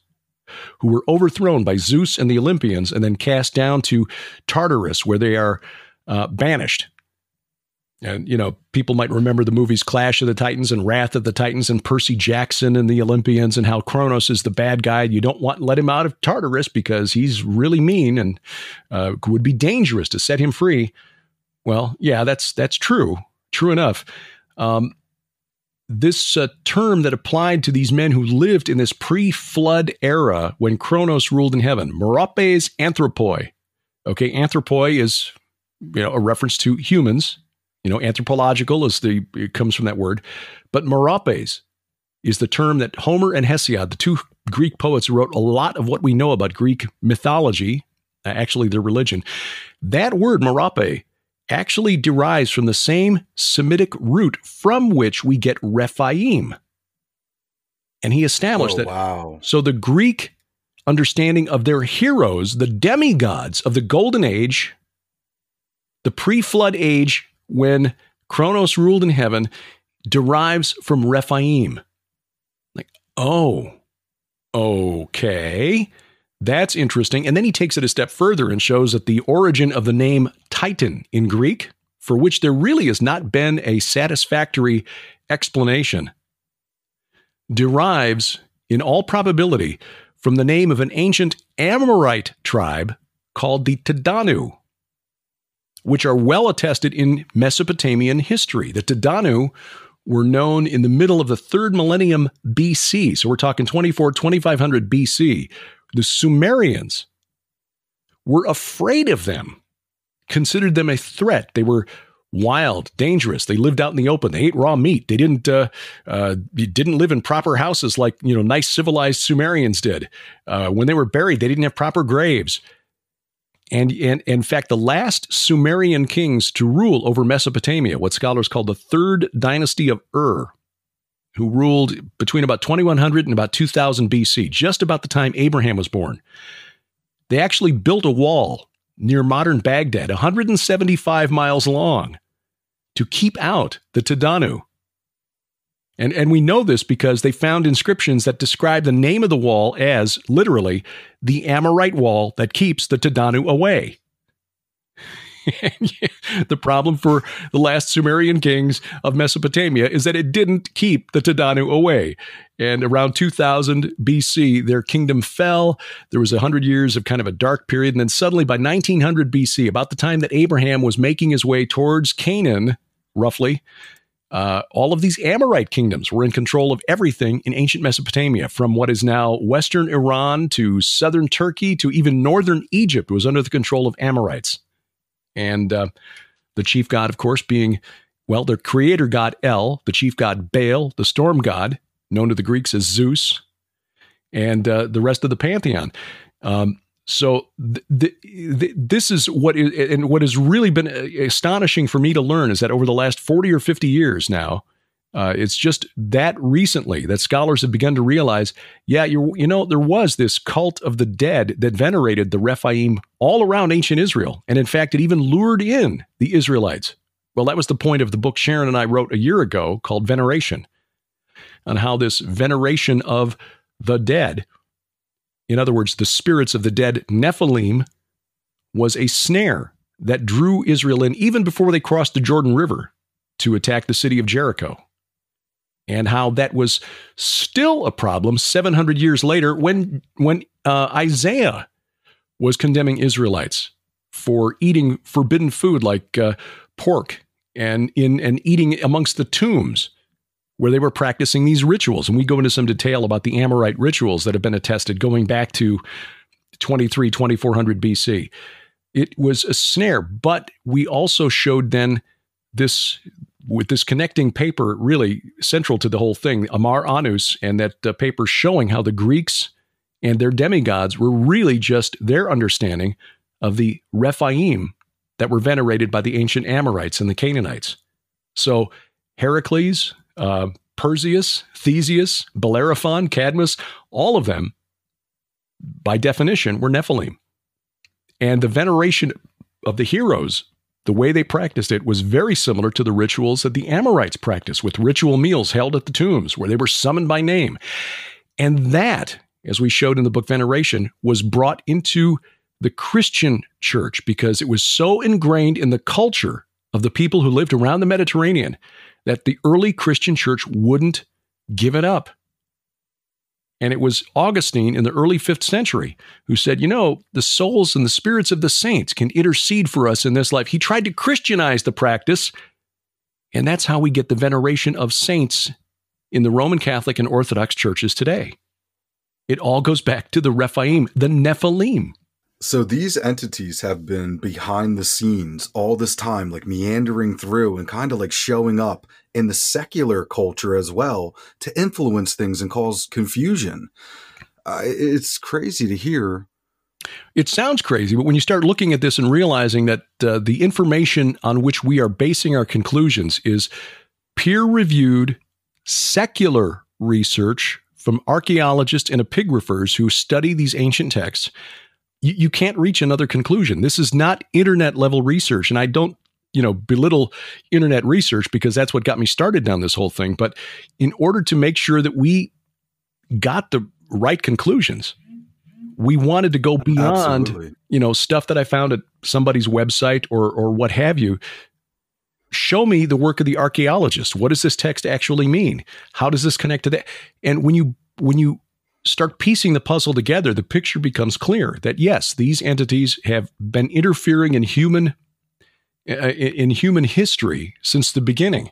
S4: who were overthrown by Zeus and the Olympians and then cast down to Tartarus, where they are uh, banished. And, you know, people might remember the movies Clash of the Titans and Wrath of the Titans and Percy Jackson and the Olympians and how Kronos is the bad guy. You don't want let him out of Tartarus because he's really mean and uh, would be dangerous to set him free. Well, yeah, that's that's true. True enough. Um, this uh, term that applied to these men who lived in this pre-flood era when Kronos ruled in heaven, Meropes anthropoi. Okay, anthropoi is you know, a reference to humans. You know, anthropological is the it comes from that word, but meropes is the term that Homer and Hesiod, the two Greek poets who wrote a lot of what we know about Greek mythology, uh, actually their religion, that word merope actually derives from the same Semitic root from which we get Rephaim. And he established oh, that.
S1: Wow.
S4: So the Greek understanding of their heroes, the demigods of the Golden Age, the pre flood age, when Kronos ruled in heaven, derives from Rephaim. Like, oh, okay. That's interesting. And then he takes it a step further and shows that the origin of the name Titan in Greek, for which there really has not been a satisfactory explanation, derives, in all probability, from the name of an ancient Amorite tribe called the Tadanu which are well attested in Mesopotamian history. The Tadanu were known in the middle of the third millennium BC. So we're talking 24, 2500 BC. The Sumerians were afraid of them, considered them a threat. They were wild, dangerous. They lived out in the open. They ate raw meat. They didn't uh, uh, didn't live in proper houses like you know nice civilized Sumerians did. Uh, when they were buried, they didn't have proper graves. And, and, in fact, the last Sumerian kings to rule over Mesopotamia, what scholars call the third dynasty of Ur, who ruled between about 2100 and about 2000 BC, just about the time Abraham was born. They actually built a wall near modern Baghdad, 175 miles long, to keep out the Tadanu, and, and we know this because they found inscriptions that describe the name of the wall as literally the Amorite wall that keeps the Tadanu away. the problem for the last Sumerian kings of Mesopotamia is that it didn't keep the Tadanu away. And around 2000 BC, their kingdom fell. There was 100 years of kind of a dark period. And then suddenly by 1900 BC, about the time that Abraham was making his way towards Canaan, roughly, uh, all of these Amorite kingdoms were in control of everything in ancient Mesopotamia, from what is now western Iran to southern Turkey to even northern Egypt was under the control of Amorites. And uh, the chief god, of course, being, well, their creator god El, the chief god Baal, the storm god, known to the Greeks as Zeus, and uh, the rest of the pantheon. Um, so th- th- this is what is, and what has really been uh, astonishing for me to learn is that over the last 40 or 50 years now, uh, it's just that recently that scholars have begun to realize, yeah, you you know, there was this cult of the dead that venerated the Rephaim all around ancient Israel, and in fact, it even lured in the Israelites. Well, that was the point of the book Sharon and I wrote a year ago called Veneration, on how this veneration of the dead, in other words, the spirits of the dead Nephilim, was a snare that drew Israel in even before they crossed the Jordan River to attack the city of Jericho. And how that was still a problem 700 years later when, when uh, Isaiah was condemning Israelites for eating forbidden food like uh, pork and in and eating amongst the tombs where they were practicing these rituals. And we go into some detail about the Amorite rituals that have been attested going back to 23, 2400 BC. It was a snare, but we also showed then this with this connecting paper really central to the whole thing, Amar Annus, and that uh, paper showing how the Greeks and their demigods were really just their understanding of the Rephaim that were venerated by the ancient Amorites and the Canaanites. So Heracles, uh, Perseus, Theseus, Bellerophon, Cadmus, all of them, by definition, were Nephilim. And the veneration of the heroes the way they practiced it was very similar to the rituals that the Amorites practiced with ritual meals held at the tombs where they were summoned by name. And that, as we showed in the book Veneration, was brought into the Christian church because it was so ingrained in the culture of the people who lived around the Mediterranean that the early Christian church wouldn't give it up. And it was Augustine in the early fifth century who said, you know, the souls and the spirits of the saints can intercede for us in this life. He tried to Christianize the practice. And that's how we get the veneration of saints in the Roman Catholic and Orthodox churches today. It all goes back to the Rephaim, the Nephilim.
S1: So these entities have been behind the scenes all this time, like meandering through and kind of like showing up in the secular culture as well to influence things and cause confusion. Uh, it's crazy to hear.
S4: It sounds crazy, but when you start looking at this and realizing that uh, the information on which we are basing our conclusions is peer reviewed secular research from archaeologists and epigraphers who study these ancient texts you, you can't reach another conclusion. This is not internet level research. And I don't you know belittle internet research because that's what got me started down this whole thing but in order to make sure that we got the right conclusions we wanted to go beyond Absolutely. you know stuff that i found at somebody's website or or what have you show me the work of the archaeologist what does this text actually mean how does this connect to that and when you when you start piecing the puzzle together, the picture becomes clear that yes, these entities have been interfering in human uh, in human history since the beginning.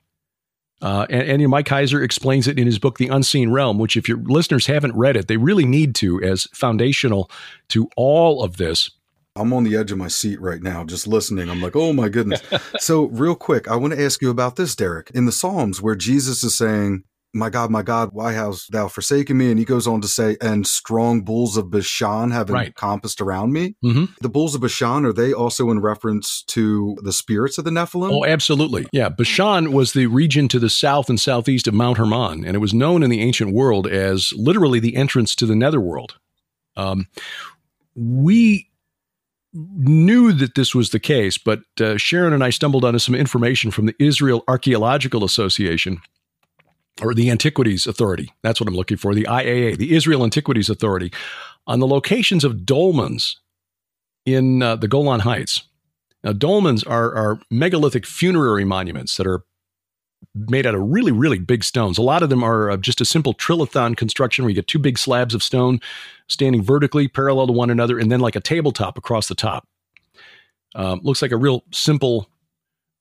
S4: Uh, and, and Mike Heiser explains it in his book, The Unseen Realm, which, if your listeners haven't read it, they really need to, as foundational to all of this.
S1: I'm on the edge of my seat right now, just listening. I'm like, oh my goodness. so, real quick, I want to ask you about this, Derek. In the Psalms, where Jesus is saying, my God, my God, why hast thou forsaken me? And he goes on to say, and strong bulls of Bashan have right. encompassed around me. Mm-hmm. The bulls of Bashan, are they also in reference to the spirits of the Nephilim?
S4: Oh, absolutely. Yeah. Bashan was the region to the south and southeast of Mount Hermon, and it was known in the ancient world as literally the entrance to the netherworld. Um, we knew that this was the case, but uh, Sharon and I stumbled onto some information from the Israel Archaeological Association or the Antiquities Authority. That's what I'm looking for. The IAA, the Israel Antiquities Authority, on the locations of dolmens in uh, the Golan Heights. Now, dolmens are, are megalithic funerary monuments that are made out of really, really big stones. A lot of them are uh, just a simple trilithon construction where you get two big slabs of stone standing vertically parallel to one another and then like a tabletop across the top. Um, looks like a real simple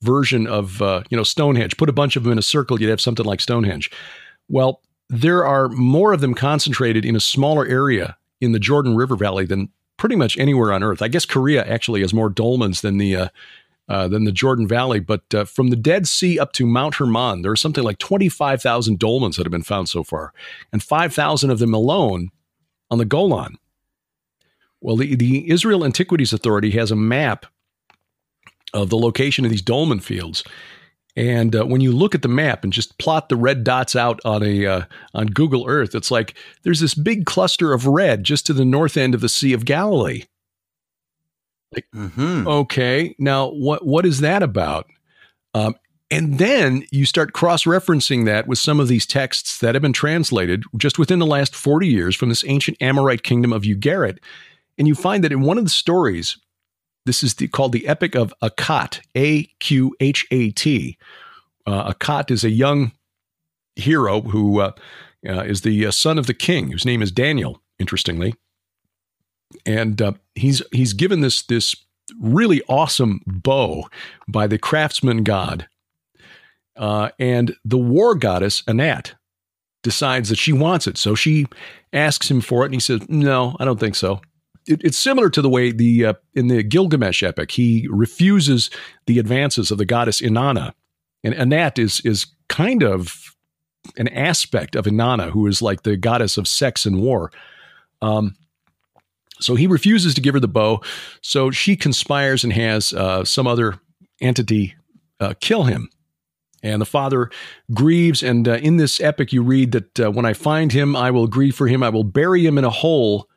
S4: version of uh, you know Stonehenge. Put a bunch of them in a circle, you'd have something like Stonehenge. Well, there are more of them concentrated in a smaller area in the Jordan River Valley than pretty much anywhere on Earth. I guess Korea actually has more dolmens than the uh, uh, than the Jordan Valley. But uh, from the Dead Sea up to Mount Hermon, there are something like 25,000 dolmens that have been found so far, and 5,000 of them alone on the Golan. Well, the, the Israel Antiquities Authority has a map of the location of these dolmen fields. And uh, when you look at the map and just plot the red dots out on a uh, on Google Earth, it's like there's this big cluster of red just to the north end of the Sea of Galilee. Like, mm-hmm. okay, now what what is that about? Um, and then you start cross referencing that with some of these texts that have been translated just within the last 40 years from this ancient Amorite kingdom of Ugarit. And you find that in one of the stories, this is the, called the Epic of Aqhat, A Q H A T. Uh, Aqhat is a young hero who uh, uh, is the uh, son of the king, whose name is Daniel, interestingly. And uh, he's he's given this this really awesome bow by the craftsman god. Uh, and the war goddess, Anat, decides that she wants it. So she asks him for it, and he says, No, I don't think so it, it's similar to the way the uh, in the Gilgamesh epic he refuses the advances of the goddess Inanna, and Anat is is kind of an aspect of Inanna, who is like the goddess of sex and war. Um, so he refuses to give her the bow. So she conspires and has uh, some other entity uh, kill him. And the father grieves. And uh, in this epic, you read that uh, when I find him, I will grieve for him. I will bury him in a hole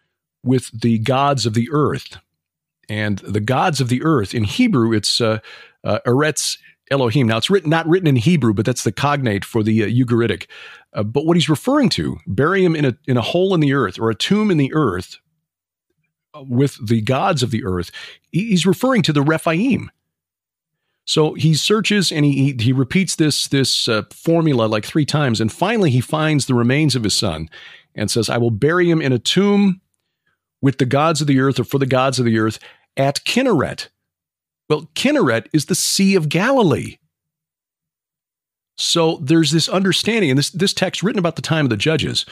S4: with the gods of the earth. And the gods of the earth, in Hebrew, it's uh, uh, Eretz Elohim. Now, it's written not written in Hebrew, but that's the cognate for the uh, Ugaritic. Uh, but what he's referring to, bury him in a, in a hole in the earth or a tomb in the earth uh, with the gods of the earth, he's referring to the Rephaim. So he searches and he, he, he repeats this, this uh, formula like three times. And finally, he finds the remains of his son and says, I will bury him in a tomb with the gods of the earth or for the gods of the earth at Kinneret. Well, Kinneret is the Sea of Galilee. So there's this understanding, and this, this text written about the time of the judges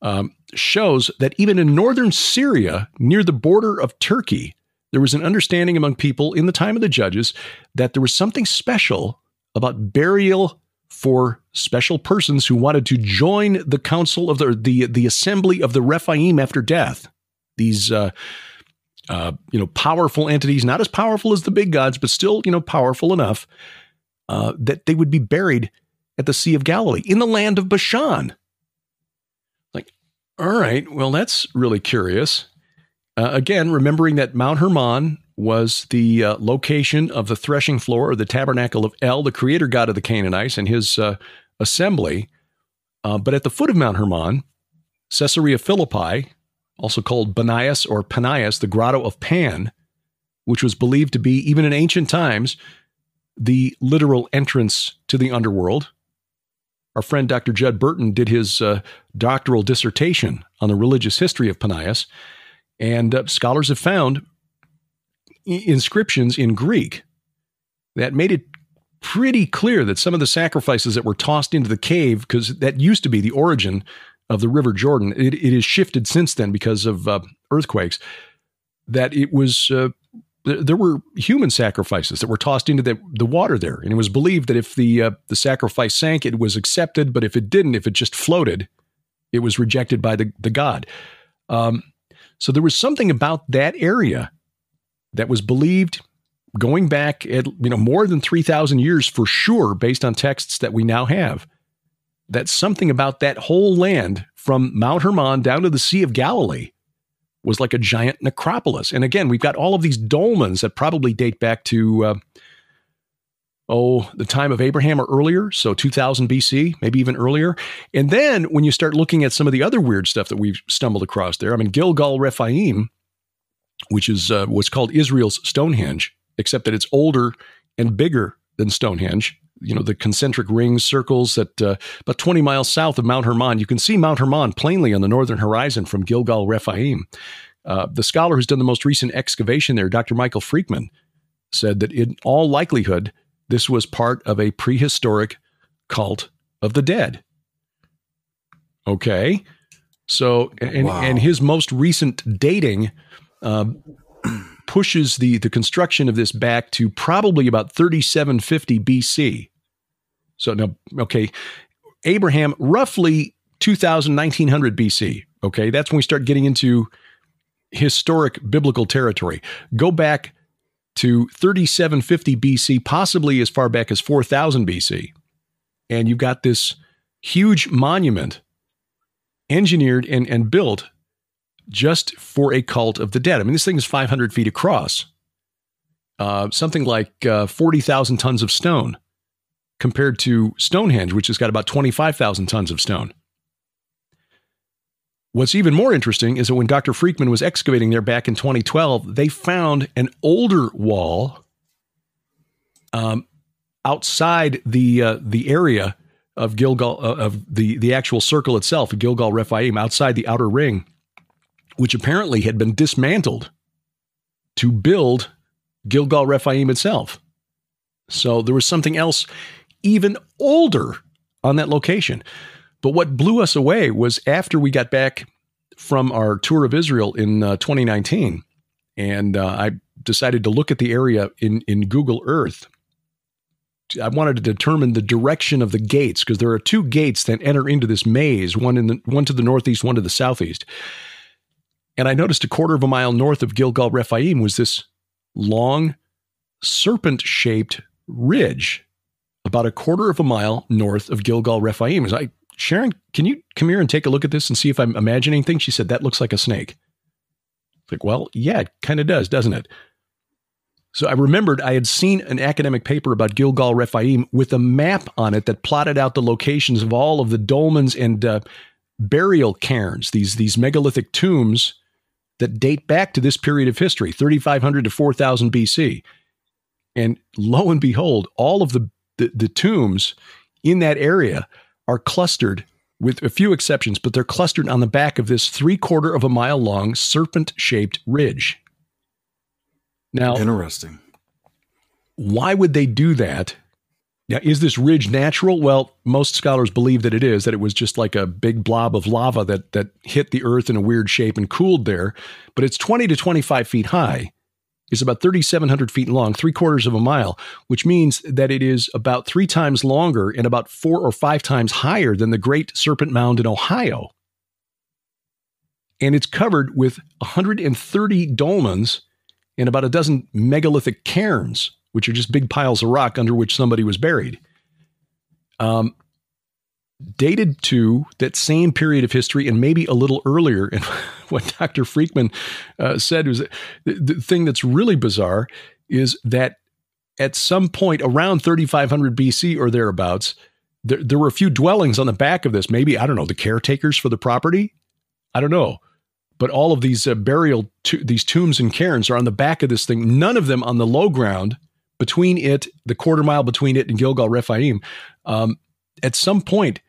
S4: um, shows that even in northern Syria, near the border of Turkey, there was an understanding among people in the time of the judges that there was something special about burial for special persons who wanted to join the council of the, the, the assembly of the Rephaim after death these uh, uh, you know powerful entities, not as powerful as the big gods, but still you know powerful enough uh, that they would be buried at the Sea of Galilee in the land of Bashan. Like, all right, well that's really curious. Uh, again, remembering that Mount Hermon was the uh, location of the threshing floor or the tabernacle of El, the creator god of the Canaanites, and his uh, assembly. But at the foot of Mount Hermon, Caesarea Philippi, also called Banias or Panias, the Grotto of Pan, which was believed to be, even in ancient times, the literal entrance to the underworld. Our friend Dr. Judd Burton did his uh, doctoral dissertation on the religious history of Panias, and uh, scholars have found inscriptions in Greek that made it pretty clear that some of the sacrifices that were tossed into the cave, because that used to be the origin of the River Jordan. It, it has shifted since then because of uh, earthquakes. That it was uh, there were human sacrifices that were tossed into the, the water there, and it was believed that if the uh, the sacrifice sank, it was accepted, but if it didn't, if it just floated, it was rejected by the the god. Um, so there was something about that area that was believed going back at you know more than 3000 years for sure based on texts that we now have that something about that whole land from Mount Hermon down to the Sea of Galilee was like a giant necropolis. And again, we've got all of these dolmens that probably date back to, uh, oh, the time of Abraham or earlier, so 2000 BC, maybe even earlier. And then when you start looking at some of the other weird stuff that we've stumbled across there, I mean, Gilgal Rephaim, which is uh, what's called Israel's Stonehenge, except that it's older and bigger than Stonehenge you know the concentric rings, circles that uh, about 20 miles south of Mount Hermon. You can see Mount Hermon plainly on the northern horizon from Gilgal Rephaim. Uh, the scholar who's done the most recent excavation there, Dr. Michael Freikman, said that in all likelihood this was part of a prehistoric cult of the dead. Okay, so and, wow. and his most recent dating. Uh, pushes the, the construction of this back to probably about 3750 BC. So now, okay, Abraham, roughly 2000, 1900 BC. Okay, that's when we start getting into historic biblical territory. Go back to 3750 BC, possibly as far back as 4000 BC. And you've got this huge monument engineered and, and built just for a cult of the dead. I mean, this thing is 500 feet across, uh, something like uh, 40,000 tons of stone compared to Stonehenge, which has got about 25,000 tons of stone. What's even more interesting is that when Dr. Freikman was excavating there back in 2012, they found an older wall um, outside the uh, the area of Gilgal uh, of the the actual circle itself, Gilgal Rephaim, outside the outer ring, which apparently had been dismantled to build Gilgal Rephaim itself. So there was something else even older on that location. But what blew us away was after we got back from our tour of Israel in uh, 2019, and uh, I decided to look at the area in, in Google Earth. I wanted to determine the direction of the gates because there are two gates that enter into this maze, one in the one to the northeast, one to the southeast. And I noticed a quarter of a mile north of Gilgal Rephaim was this long, serpent-shaped ridge, about a quarter of a mile north of Gilgal Rephaim. I Sharon, can you come here and take a look at this and see if I'm imagining things? She said, That looks like a snake. It's Like, well, yeah, it kind of does, doesn't it? So I remembered I had seen an academic paper about Gilgal Rephaim with a map on it that plotted out the locations of all of the dolmens and uh, burial cairns, these, these megalithic tombs that date back to this period of history, 3500 to 4000 BC. And lo and behold, all of the, the, the tombs in that area are clustered with a few exceptions, but they're clustered on the back of this three quarter of a mile long serpent shaped ridge. Now,
S1: interesting.
S4: Why would they do that? Now, is this ridge natural? Well, most scholars believe that it is, that it was just like a big blob of lava that, that hit the earth in a weird shape and cooled there. But it's 20 to 25 feet high is about 3,700 feet long, three quarters of a mile, which means that it is about three times longer and about four or five times higher than the Great Serpent Mound in Ohio. And it's covered with 130 dolmens and about a dozen megalithic cairns, which are just big piles of rock under which somebody was buried. Um, dated to that same period of history and maybe a little earlier. And what Dr. Freikman uh, said was the, the thing that's really bizarre is that at some point around 3500 BC or thereabouts, there, there were a few dwellings on the back of this. Maybe, I don't know, the caretakers for the property? I don't know. But all of these uh, burial, these tombs and cairns are on the back of this thing, none of them on the low ground between it, the quarter mile between it and Gilgal Rephaim. Um, at some point,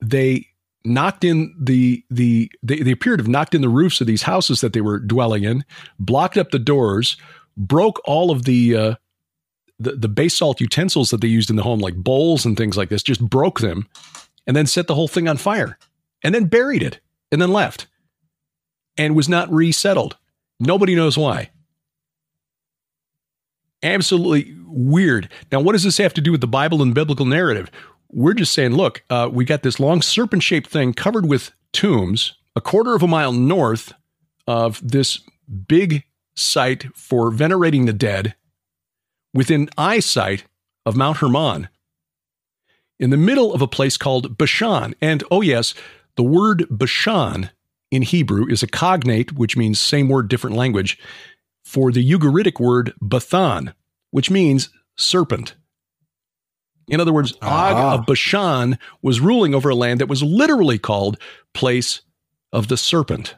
S4: they knocked in the the they, appeared to have knocked in the roofs of these houses that they were dwelling in, blocked up the doors, broke all of the uh, the, the basalt utensils that they used in the home, like bowls and things like this, just broke them, and then set the whole thing on fire, and then buried it, and then left, and was not resettled. Nobody knows why. Absolutely weird. Now, what does this have to do with the Bible and biblical narrative? We're just saying, look, uh, we got this long serpent shaped thing covered with tombs, a quarter of a mile north of this big site for venerating the dead, within eyesight of Mount Hermon, in the middle of a place called Bashan. And oh, yes, the word Bashan in Hebrew is a cognate, which means same word, different language, for the Ugaritic word Bathan, which means serpent. In other words, Og of Bashan was ruling over a land that was literally called Place of the Serpent.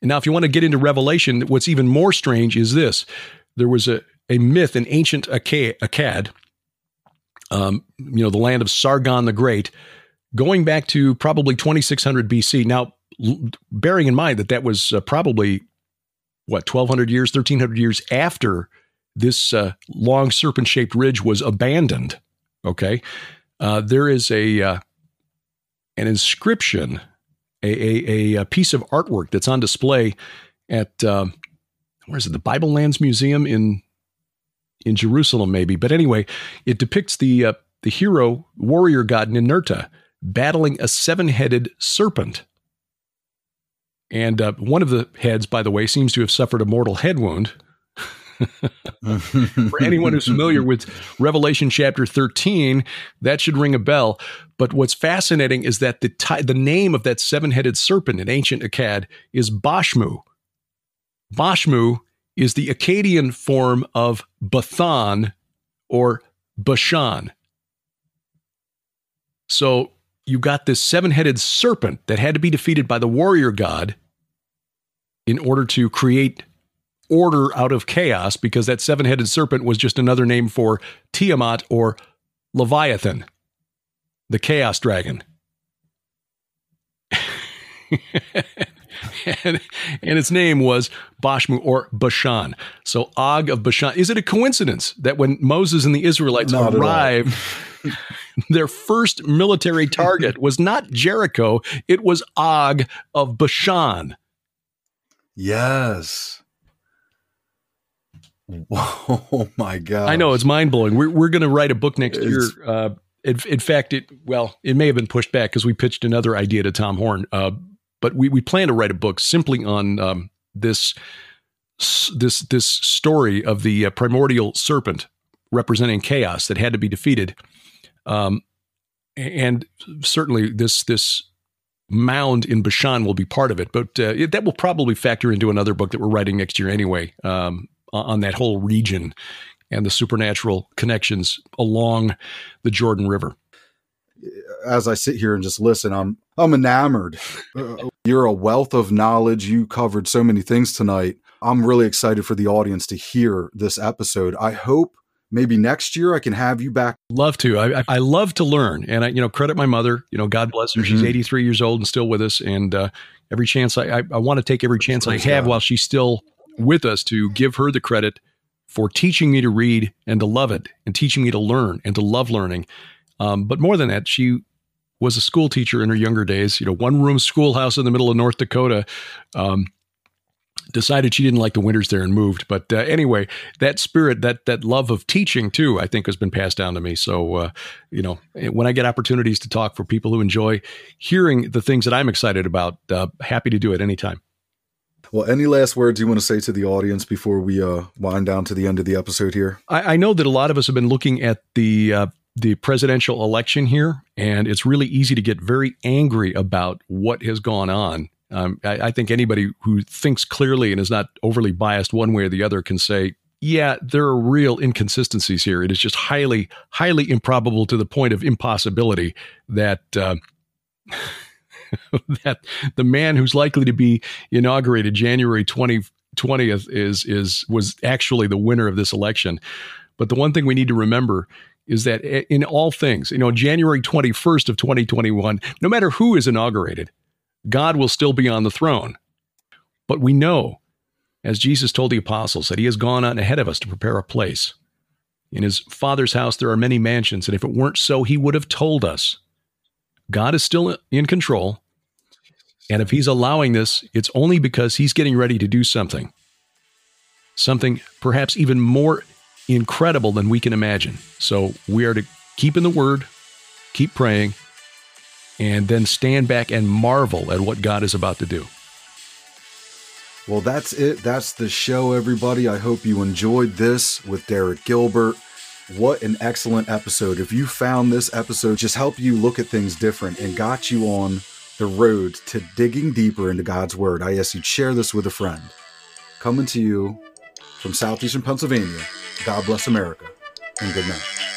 S4: And now, if you want to get into Revelation, what's even more strange is this there was a, a myth in ancient Akkad, um, you know, the land of Sargon the Great, going back to probably 2600 BC. Now, bearing in mind that that was uh, probably, what, 1200 years, 1300 years after this uh, long serpent shaped ridge was abandoned. Okay. Uh, there is a uh, an inscription, a, a, a, piece of artwork that's on display at um, where is it? The Bible Lands Museum in in Jerusalem, maybe. But anyway, it depicts the uh, the hero warrior god Ninurta battling a seven headed serpent. And uh, one of the heads, by the way, seems to have suffered a mortal head wound. For anyone who's familiar with Revelation chapter 13, that should ring a bell. But what's fascinating is that the, ty- the name of that seven headed serpent in ancient Akkad is Bashmu. Bashmu is the Akkadian form of Bathan or Bashan. So you got this seven headed serpent that had to be defeated by the warrior god in order to create order out of chaos because that seven headed serpent was just another name for Tiamat or Leviathan, the chaos dragon. and, and, its name was Bashmu or Bashan. So Og of Bashan. Is it a coincidence that when Moses and the Israelites not arrived, their first military target was not Jericho, it was Og of Bashan?
S1: Yes. Oh my god!
S4: I know it's mind blowing. We're we're going to write a book next it's, year. Uh, in, in, fact, it well, it may have been pushed back because we pitched another idea to Tom Horn. Uh, but we we plan to write a book simply on um, this this this story of the uh, primordial serpent representing chaos that had to be defeated. Um, and certainly this this mound in Bashan will be part of it, but uh, it, that will probably factor into another book that we're writing next year anyway um, on that whole region and the supernatural connections along the Jordan River.
S1: As I sit here and just listen, I'm I'm enamored. Uh, you're a wealth of knowledge. You covered so many things tonight. I'm really excited for the audience to hear this episode. I hope maybe next year I can have you back.
S4: Love to. I, I love to learn, and I you know credit my mother. You know, God bless her. Mm-hmm. She's 83 years old and still with us. And uh, every chance I I, I want to take every chance I have while she's still with us to give her the credit for teaching me to read and to love it, and teaching me to learn and to love learning. Um, but more than that, she was a school teacher in her younger days. You know, one room schoolhouse in the middle of North Dakota. Um, decided she didn't like the winters there and moved. But uh, anyway, that spirit, that that love of teaching too, I think has been passed down to me. So uh, you know, when I get opportunities to talk for people who enjoy hearing the things that I'm excited about, uh, happy to do it anytime.
S1: Well, any last words you want to say to the audience before we uh, wind down to the end of the episode here?
S4: I, I know that a lot of us have been looking at the uh, the presidential election here, and it's really easy to get very angry about what has gone on. Um, I, I, think anybody who thinks clearly and is not overly biased one way or the other can say, yeah, there are real inconsistencies here. It is just highly, highly improbable to the point of impossibility that. Uh, that the man who's likely to be inaugurated January 20, 20th is is was actually the winner of this election. But the one thing we need to remember is that in all things, you know, January 21st of 2021, no matter who is inaugurated, God will still be on the throne. But we know, as Jesus told the apostles, that he has gone on ahead of us to prepare a place. In his Father's house, there are many mansions, and if it weren't so, he would have told us. God is still in control. And if he's allowing this, it's only because he's getting ready to do something. Something perhaps even more incredible than we can imagine. So we are to keep in the word, keep praying, and then stand back and marvel at what God is about to do.
S1: Well, that's it. That's the show, everybody. I hope you enjoyed this with Derek Gilbert. What an excellent episode. If you found this episode just help you look at things different and got you on the road to digging deeper into God's Word, I ask you share this with a friend. Coming to you from southeastern Pennsylvania, God bless America, and good night.